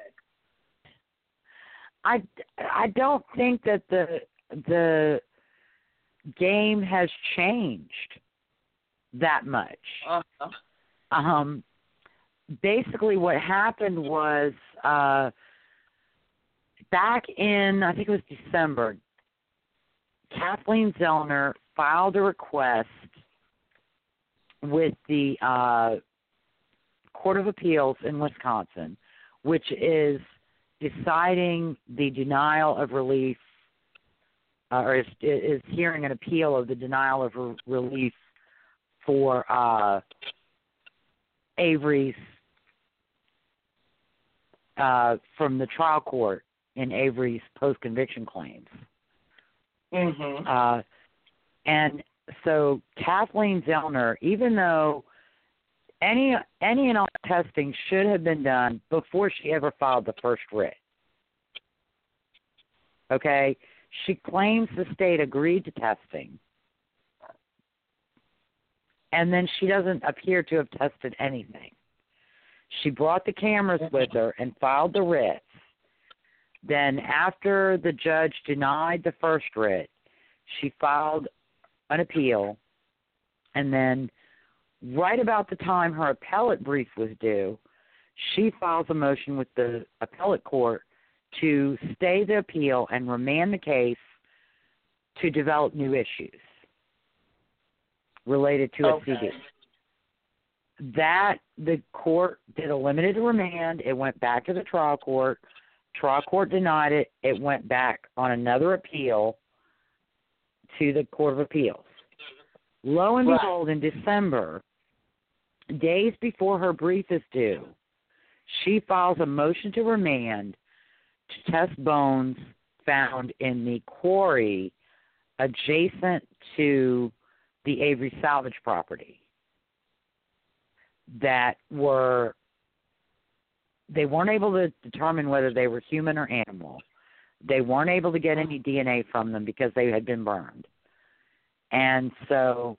I I don't think that the the game has changed that much. Uh-huh. Um basically what happened was uh back in I think it was December Kathleen Zellner filed a request with the uh Court of Appeals in Wisconsin which is deciding the denial of relief, uh, or is, is hearing an appeal of the denial of re- relief for uh, Avery's uh, from the trial court in Avery's post conviction claims. Mhm. Uh, and so Kathleen Zellner, even though any any and all testing should have been done before she ever filed the first writ. Okay, she claims the state agreed to testing, and then she doesn't appear to have tested anything. She brought the cameras with her and filed the writs. Then, after the judge denied the first writ, she filed an appeal, and then right about the time her appellate brief was due, she files a motion with the appellate court to stay the appeal and remand the case to develop new issues related to a Okay. CD. That the court did a limited remand. It went back to the trial court. Trial court denied it. It went back on another appeal to the Court of Appeals. Lo and Right. behold, in December, days before her brief is due, she files a motion to remand to test bones found in the quarry adjacent to the Avery salvage property that were they weren't able to determine whether they were human or animal. They weren't able to get any DNA from them because they had been burned. And so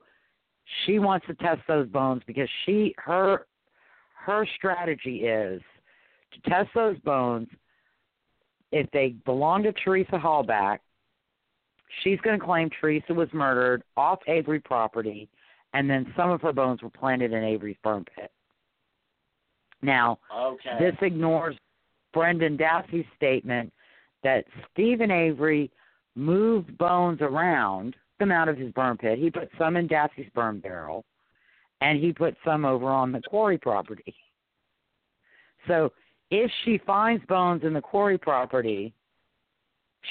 she wants to test those bones because she her her strategy is to test those bones if they belong to Teresa Halbach, she's going to claim Teresa was murdered off Avery property, and then some of her bones were planted in Avery's burn pit. Now, Okay. this ignores Brendan Dassey's statement that Steven Avery moved bones around them out of his burn pit. He put some in Dassey's burn barrel, and he put some over on the quarry property. So if she finds bones in the quarry property,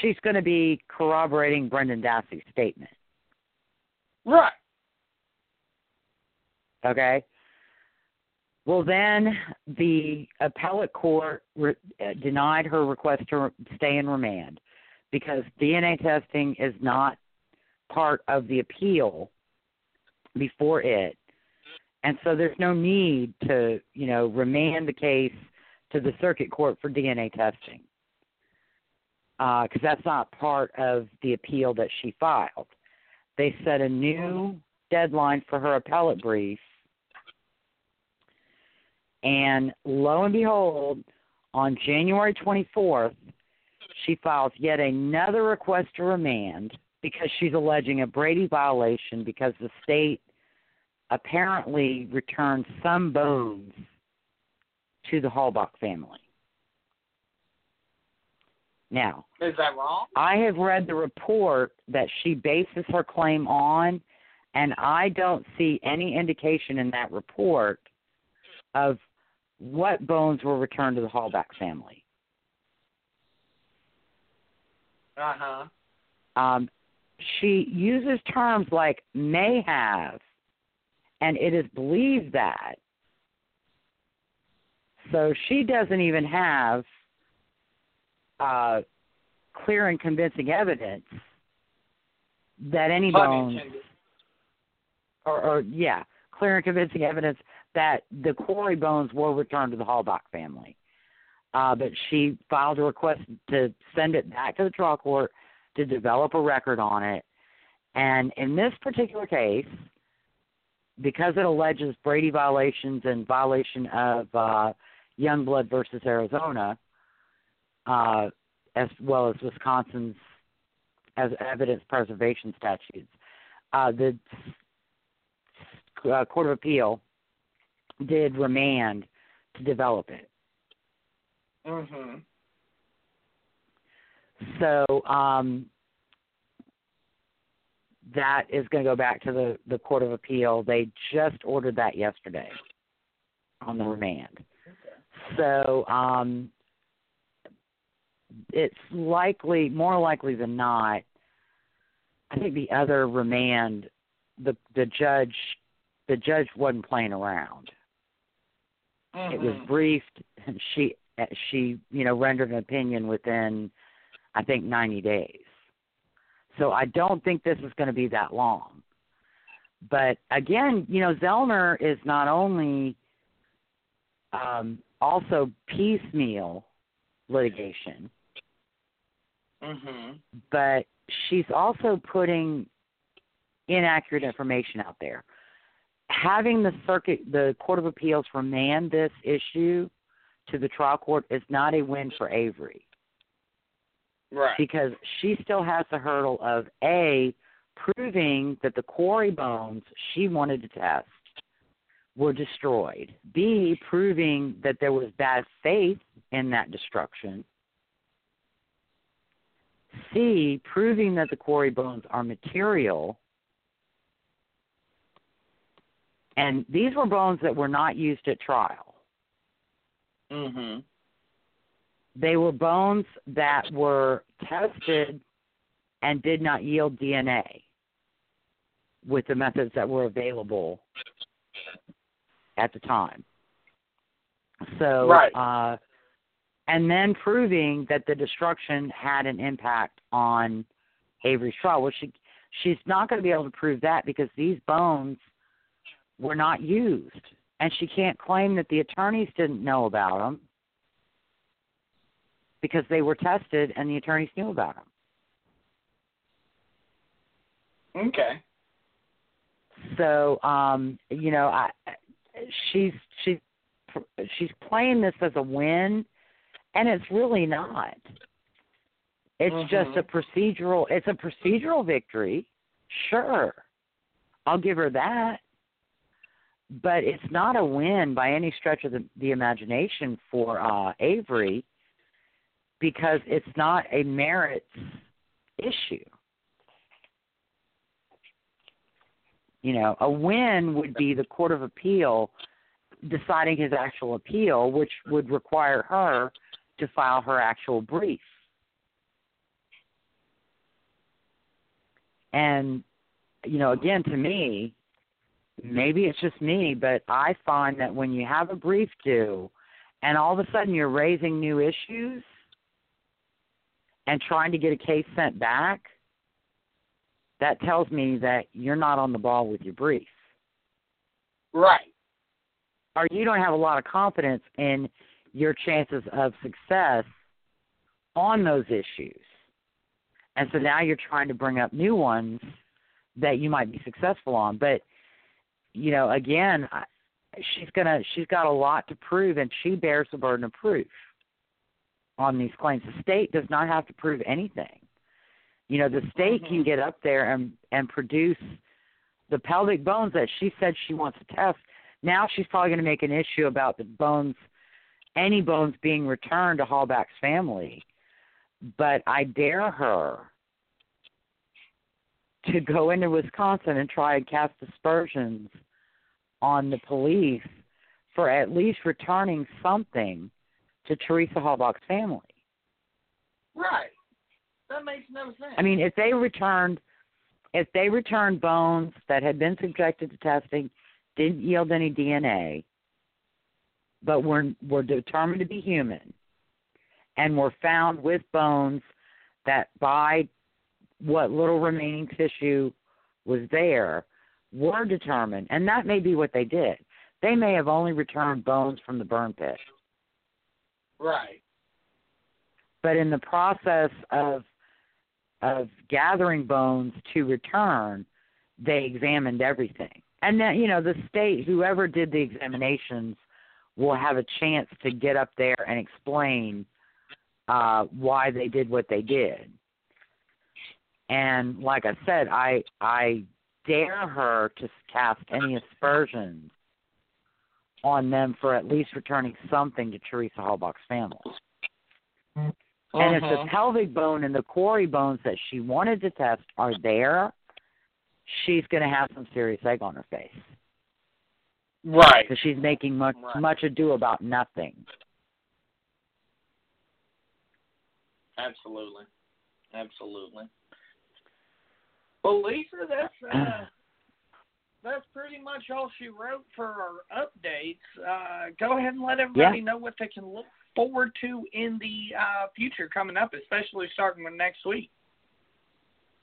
she's going to be corroborating Brendan Dassey's statement. right. Okay. Well, then the appellate court re- uh, denied her request to stay in remand because DNA testing is not part of the appeal before it. And so there's no need to, you know, remand the case to the circuit court for DNA testing because uh, that's not part of the appeal that she filed. They set a new deadline for her appellate brief, and lo and behold, on January 24th, she files yet another request to remand because she's alleging a Brady violation because the state apparently returned some bones to the Halbach family. Now, is that wrong? I have read the report that she bases her claim on, and I don't see any indication in that report of what bones were returned to the Halbach family. Uh huh. Um, she uses terms like may have, and it is believed that. So she doesn't even have uh, clear and convincing evidence that any bones, or, or yeah, clear and convincing evidence that the quarry bones were returned to the Halbach family. Uh, but she filed a request to send it back to the trial court to develop a record on it. And in this particular case, because it alleges Brady violations and violation of uh, Youngblood versus Arizona, uh, as well as Wisconsin's as evidence preservation statutes, uh, the uh, Court of Appeal did remand to develop it. Mhm. So um, that is going to go back to the the Court of Appeal. They just ordered that yesterday on the remand. So um, it's likely, more likely than not. I think the other remand, the the judge, the judge wasn't playing around. Mm-hmm. It was briefed, and she she you know rendered an opinion within, I think, ninety days. So I don't think this is going to be that long. But again, you know, Zellner is not only um, also piecemeal litigation, Mhm. but she's also putting inaccurate information out there. Having the circuit, the Court of Appeals remand this issue to the trial court is not a win for Avery Right. because she still has the hurdle of A, proving that the quarry bones she wanted to test were destroyed, B, proving that there was bad faith in that destruction, C, proving that the quarry bones are material. And these were bones that were not used at trial. Mhm. They were bones that were tested and did not yield DNA with the methods that were available at the time. So, Right. uh, and then proving that the destruction had an impact on Avery's trial. Well, she she's not going to be able to prove that because these bones were not used, and she can't claim that the attorneys didn't know about them because they were tested and the attorneys knew about them. Okay. So, um, you know, I she's she's she's playing this as a win, and it's really not. It's just a procedural. It's a procedural victory, sure. I'll give her that, but it's not a win by any stretch of the, the imagination for uh, Avery because it's not a merits issue. You know, a win would be the Court of Appeal deciding his actual appeal, which would require her to file her actual brief. And, you know, again, to me, maybe it's just me, but I find that when you have a brief due and all of a sudden you're raising new issues and trying to get a case sent back, that tells me that you're not on the ball with your brief. Right. Or you don't have a lot of confidence in your chances of success on those issues. And so now you're trying to bring up new ones that you might be successful on. But you know, again, I- she's gonna she's got a lot to prove, and she bears the burden of proof on these claims. The state does not have to prove anything. You know, the state can mm-hmm. get up there and and produce the pelvic bones that she said she wants to test. Now she's probably going to make an issue about the bones, any bones being returned to Halbach's family. But I dare her to go into Wisconsin and try and cast aspersions on the police for at least returning something to Teresa Halbach's family. Right. That makes no sense. I mean, if they returned, if they returned bones that had been subjected to testing, didn't yield any DNA, but were were determined to be human, and were found with bones that by what little remaining tissue was there were determined, and that may be what they did. They may have only returned bones from the burn pit. right. but in the process of of gathering bones to return, they examined everything. And then, you know, the state, whoever did the examinations, will have a chance to get up there and explain uh, why they did what they did. And like I said, I I dare her to cast any aspersions on them for at least returning something to Teresa Halbach's family. And if Uh-huh. the pelvic bone and the quarry bones that she wanted to test are there, she's going to have some serious egg on her face Right. because she's making much Right. much ado about nothing. Absolutely. Absolutely. Well, Lisa, that's [CLEARS THROAT] uh, that's pretty much all she wrote for our updates. Uh, go ahead and let everybody know what they can look forward to in the uh, future coming up, especially starting with next week.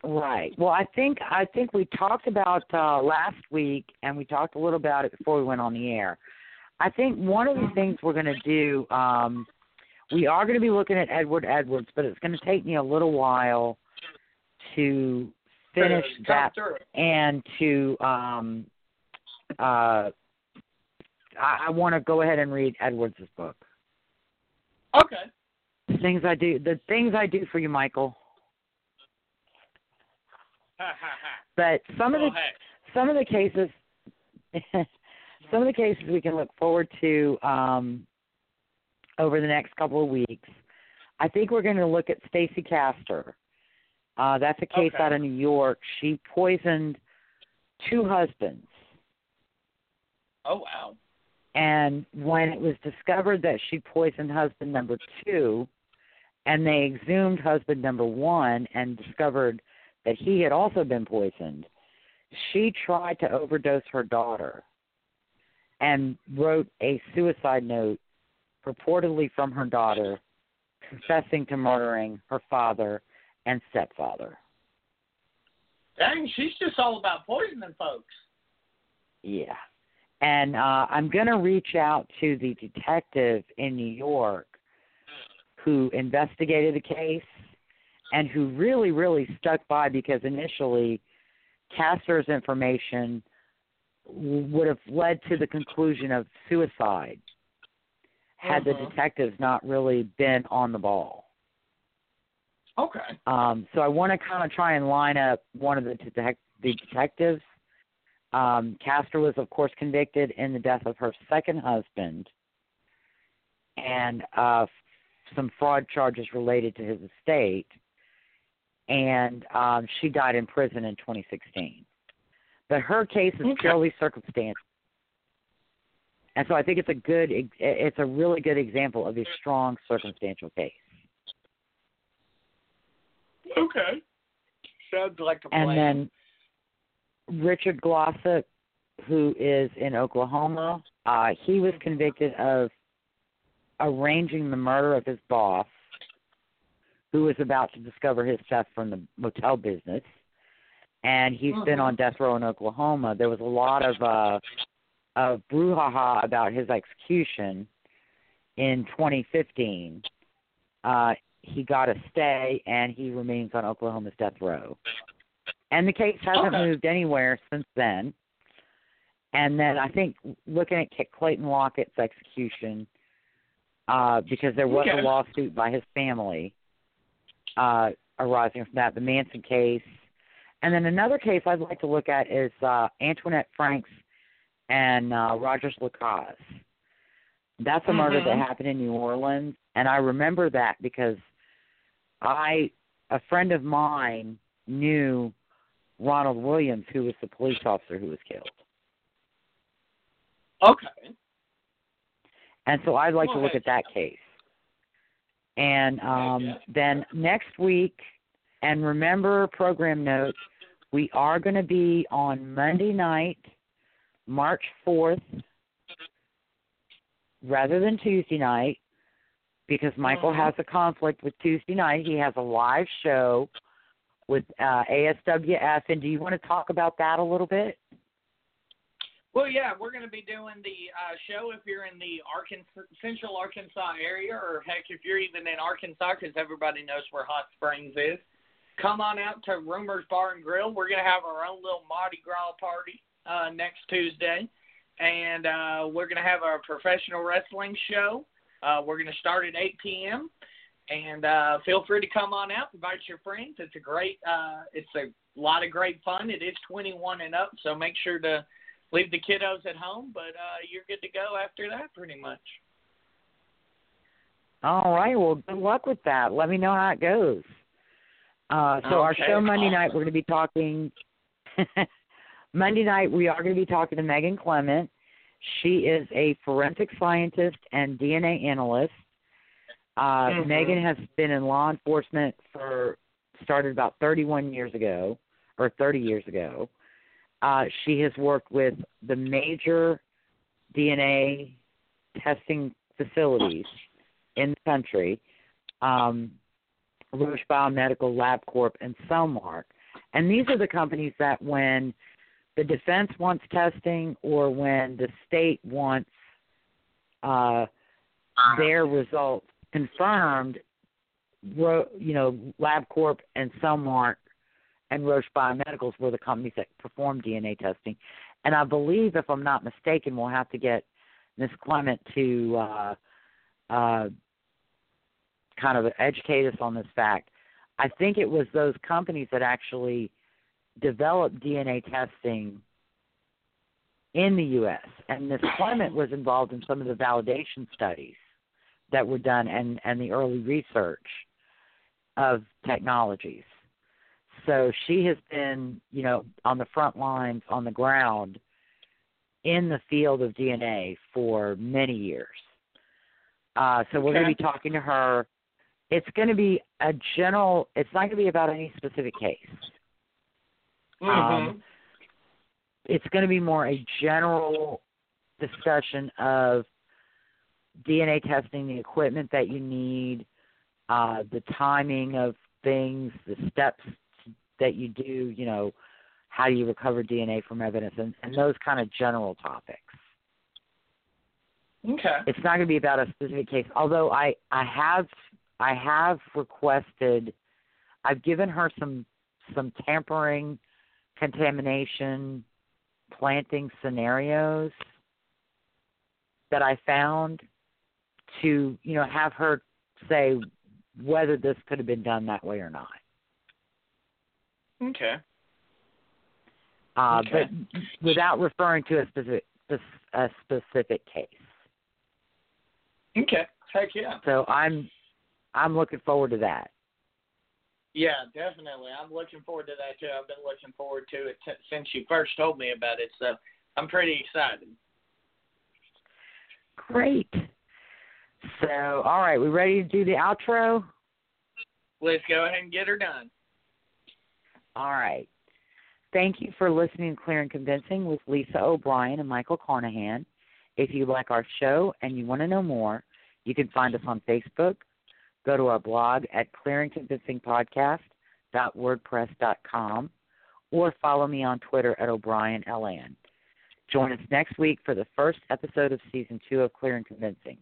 Right. Well, I think I think we talked about uh, last week, and we talked a little about it before we went on the air. I think one of the things we're going to do, um, we are going to be looking at Edward Edwards, but it's going to take me a little while to finish that and to um uh I, I want to go ahead and read Edwards' book. Okay. The things I do the things I do for you, Michael. Ha ha ha. But some of the some of the cases [LAUGHS] some of the cases we can look forward to um over the next couple of weeks. I think we're going to look at Stacey Castor. Uh, that's a case Okay. out of New York. She poisoned two husbands. Oh wow. And when it was discovered that she poisoned husband number two, and they exhumed husband number one and discovered that he had also been poisoned, she tried to overdose her daughter and wrote a suicide note purportedly from her daughter confessing to murdering her father and stepfather. Dang, she's just all about poisoning folks. Yeah. And uh, I'm going to reach out to the detective in New York who investigated the case and who really, really stuck by because initially Castor's information would have led to the conclusion of suicide had the Mhm. detectives not really been on the ball. Okay. Um, so I want to kind of try and line up one of the, detec- the detectives. Um, Castor was, of course, convicted in the death of her second husband and uh, some fraud charges related to his estate. And um, she died in prison in 2016. But her case is Okay. purely circumstantial. And so I think it's a good, it's a really good example of a strong circumstantial case. Okay. Sounds like a plan. and then Richard Glossip, who is in Oklahoma, uh, he was convicted of arranging the murder of his boss, who was about to discover his theft from the motel business. And he's been Mhm. on death row in Oklahoma. There was a lot of uh, of brouhaha about his execution, in 2015, uh, he got a stay and he remains on Oklahoma's death row. And the case hasn't Okay. moved anywhere since then. And then I think looking at Clayton Lockett's execution, uh, because there was Okay. a lawsuit by his family uh, arising from that, the Manson case. And then another case I'd like to look at is uh, Antoinette Franks and uh, Rogers LaCaze. That's a murder that Mhm. happened in New Orleans, and I remember that because I, a friend of mine, knew Ronald Williams, who was the police officer who was killed. Okay. And so I'd like to look at that case. And um, yeah. then next week, and remember program notes, we are going to be on Monday night, March 4th, rather than Tuesday night, because Michael Mhm. has a conflict with Tuesday night. He has a live show with uh, ASWF. And do you want to talk about that a little bit? Well, yeah, we're going to be doing the uh, show if you're in the Arkansas, Central Arkansas area, or heck, if you're even in Arkansas, because everybody knows where Hot Springs is. Come on out to Rumors Bar and Grill. We're going to have our own little Mardi Gras party uh, next Tuesday, and uh, we're going to have our professional wrestling show. Uh, we're going to start at 8 p.m. And uh, feel free to come on out, invite your friends. It's a great, uh, it's a lot of great fun. It is 21 and up, so make sure to leave the kiddos at home, but uh, you're good to go after that, pretty much. All right. Well, good luck with that. Let me know how it goes. Uh, so our show Monday night, we're going to be talking. [LAUGHS] Monday night, we are going to be talking to Megan Clement. She is a forensic scientist and DNA analyst. Uh, Mhm. Megan has been in law enforcement for started about 31 years ago, or 30 years ago. Uh, she has worked with the major DNA testing facilities in the country, um, Roche Biomedical, LabCorp, and Cellmark. And these are the companies that when the defense wants testing or when the state wants uh, their results confirmed, you know, LabCorp and Cellmark and Roche Biomedicals were the companies that performed DNA testing. And I believe, if I'm not mistaken, we'll have to get Ms. Clement to uh, uh, kind of educate us on this fact. I think it was those companies that actually developed DNA testing in the U.S. And Miss Clement was involved in some of the validation studies that were done and, and the early research of technologies. So she has been, you know, on the front lines, on the ground, in the field of DNA for many years. Uh, so we're going to be talking to her. It's going to be a general. It's not going to be about any specific case. Um, it's going to be more a general discussion of DNA testing, the equipment that you need, uh, the timing of things, the steps that you do, you know, how do you recover DNA from evidence, and, and those kind of general topics. okay. It's not going to be about a specific case, although I, I have I have requested, I've given her some some tampering, contamination, planting scenarios that I found to you know have her say whether this could have been done that way or not. Okay. Uh, Okay. But without referring to a specific a specific case. Okay. Heck yeah. So I'm I'm looking forward to that. Yeah, definitely. I'm looking forward to that too. I've been looking forward to it t- since you first told me about it, so I'm pretty excited. Great. So, all right, we ready to do the outro? Let's go ahead and get her done. All right. Thank you for listening to Clear and Convincing with Lisa O'Brien and Michael Carnahan. If you like our show and you want to know more, you can find us on Facebook. Go to our blog at clearandconvincingpodcast.wordpress.com or follow me on Twitter at O'Brien LN. Join us next week for the first episode of season two of Clear and Convincing.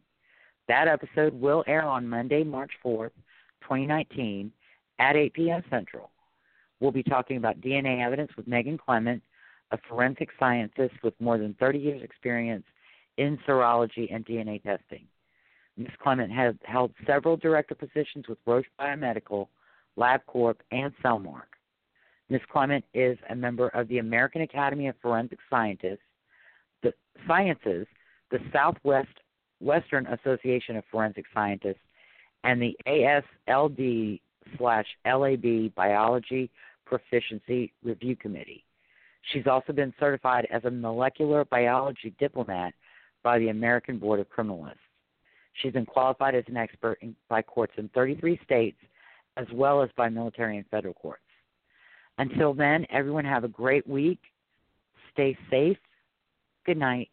That episode will air on Monday, March 4th, 2019, at 8 p.m. Central. We'll be talking about DNA evidence with Megan Clement, a forensic scientist with more than 30 years' experience in serology and DNA testing. Ms. Clement has held several director positions with Roche Biomedical, LabCorp, and Cellmark. Ms. Clement is a member of the American Academy of Forensic Scientists, the Sciences, the Southwest Western Association of Forensic Scientists, and the ASLD slash LAB Biology Proficiency Review Committee. She's also been certified as a molecular biology diplomat by the American Board of Criminalists. She's been qualified as an expert in, by courts in 33 states as well as by military and federal courts. Until then, everyone have a great week. Stay safe. Good night.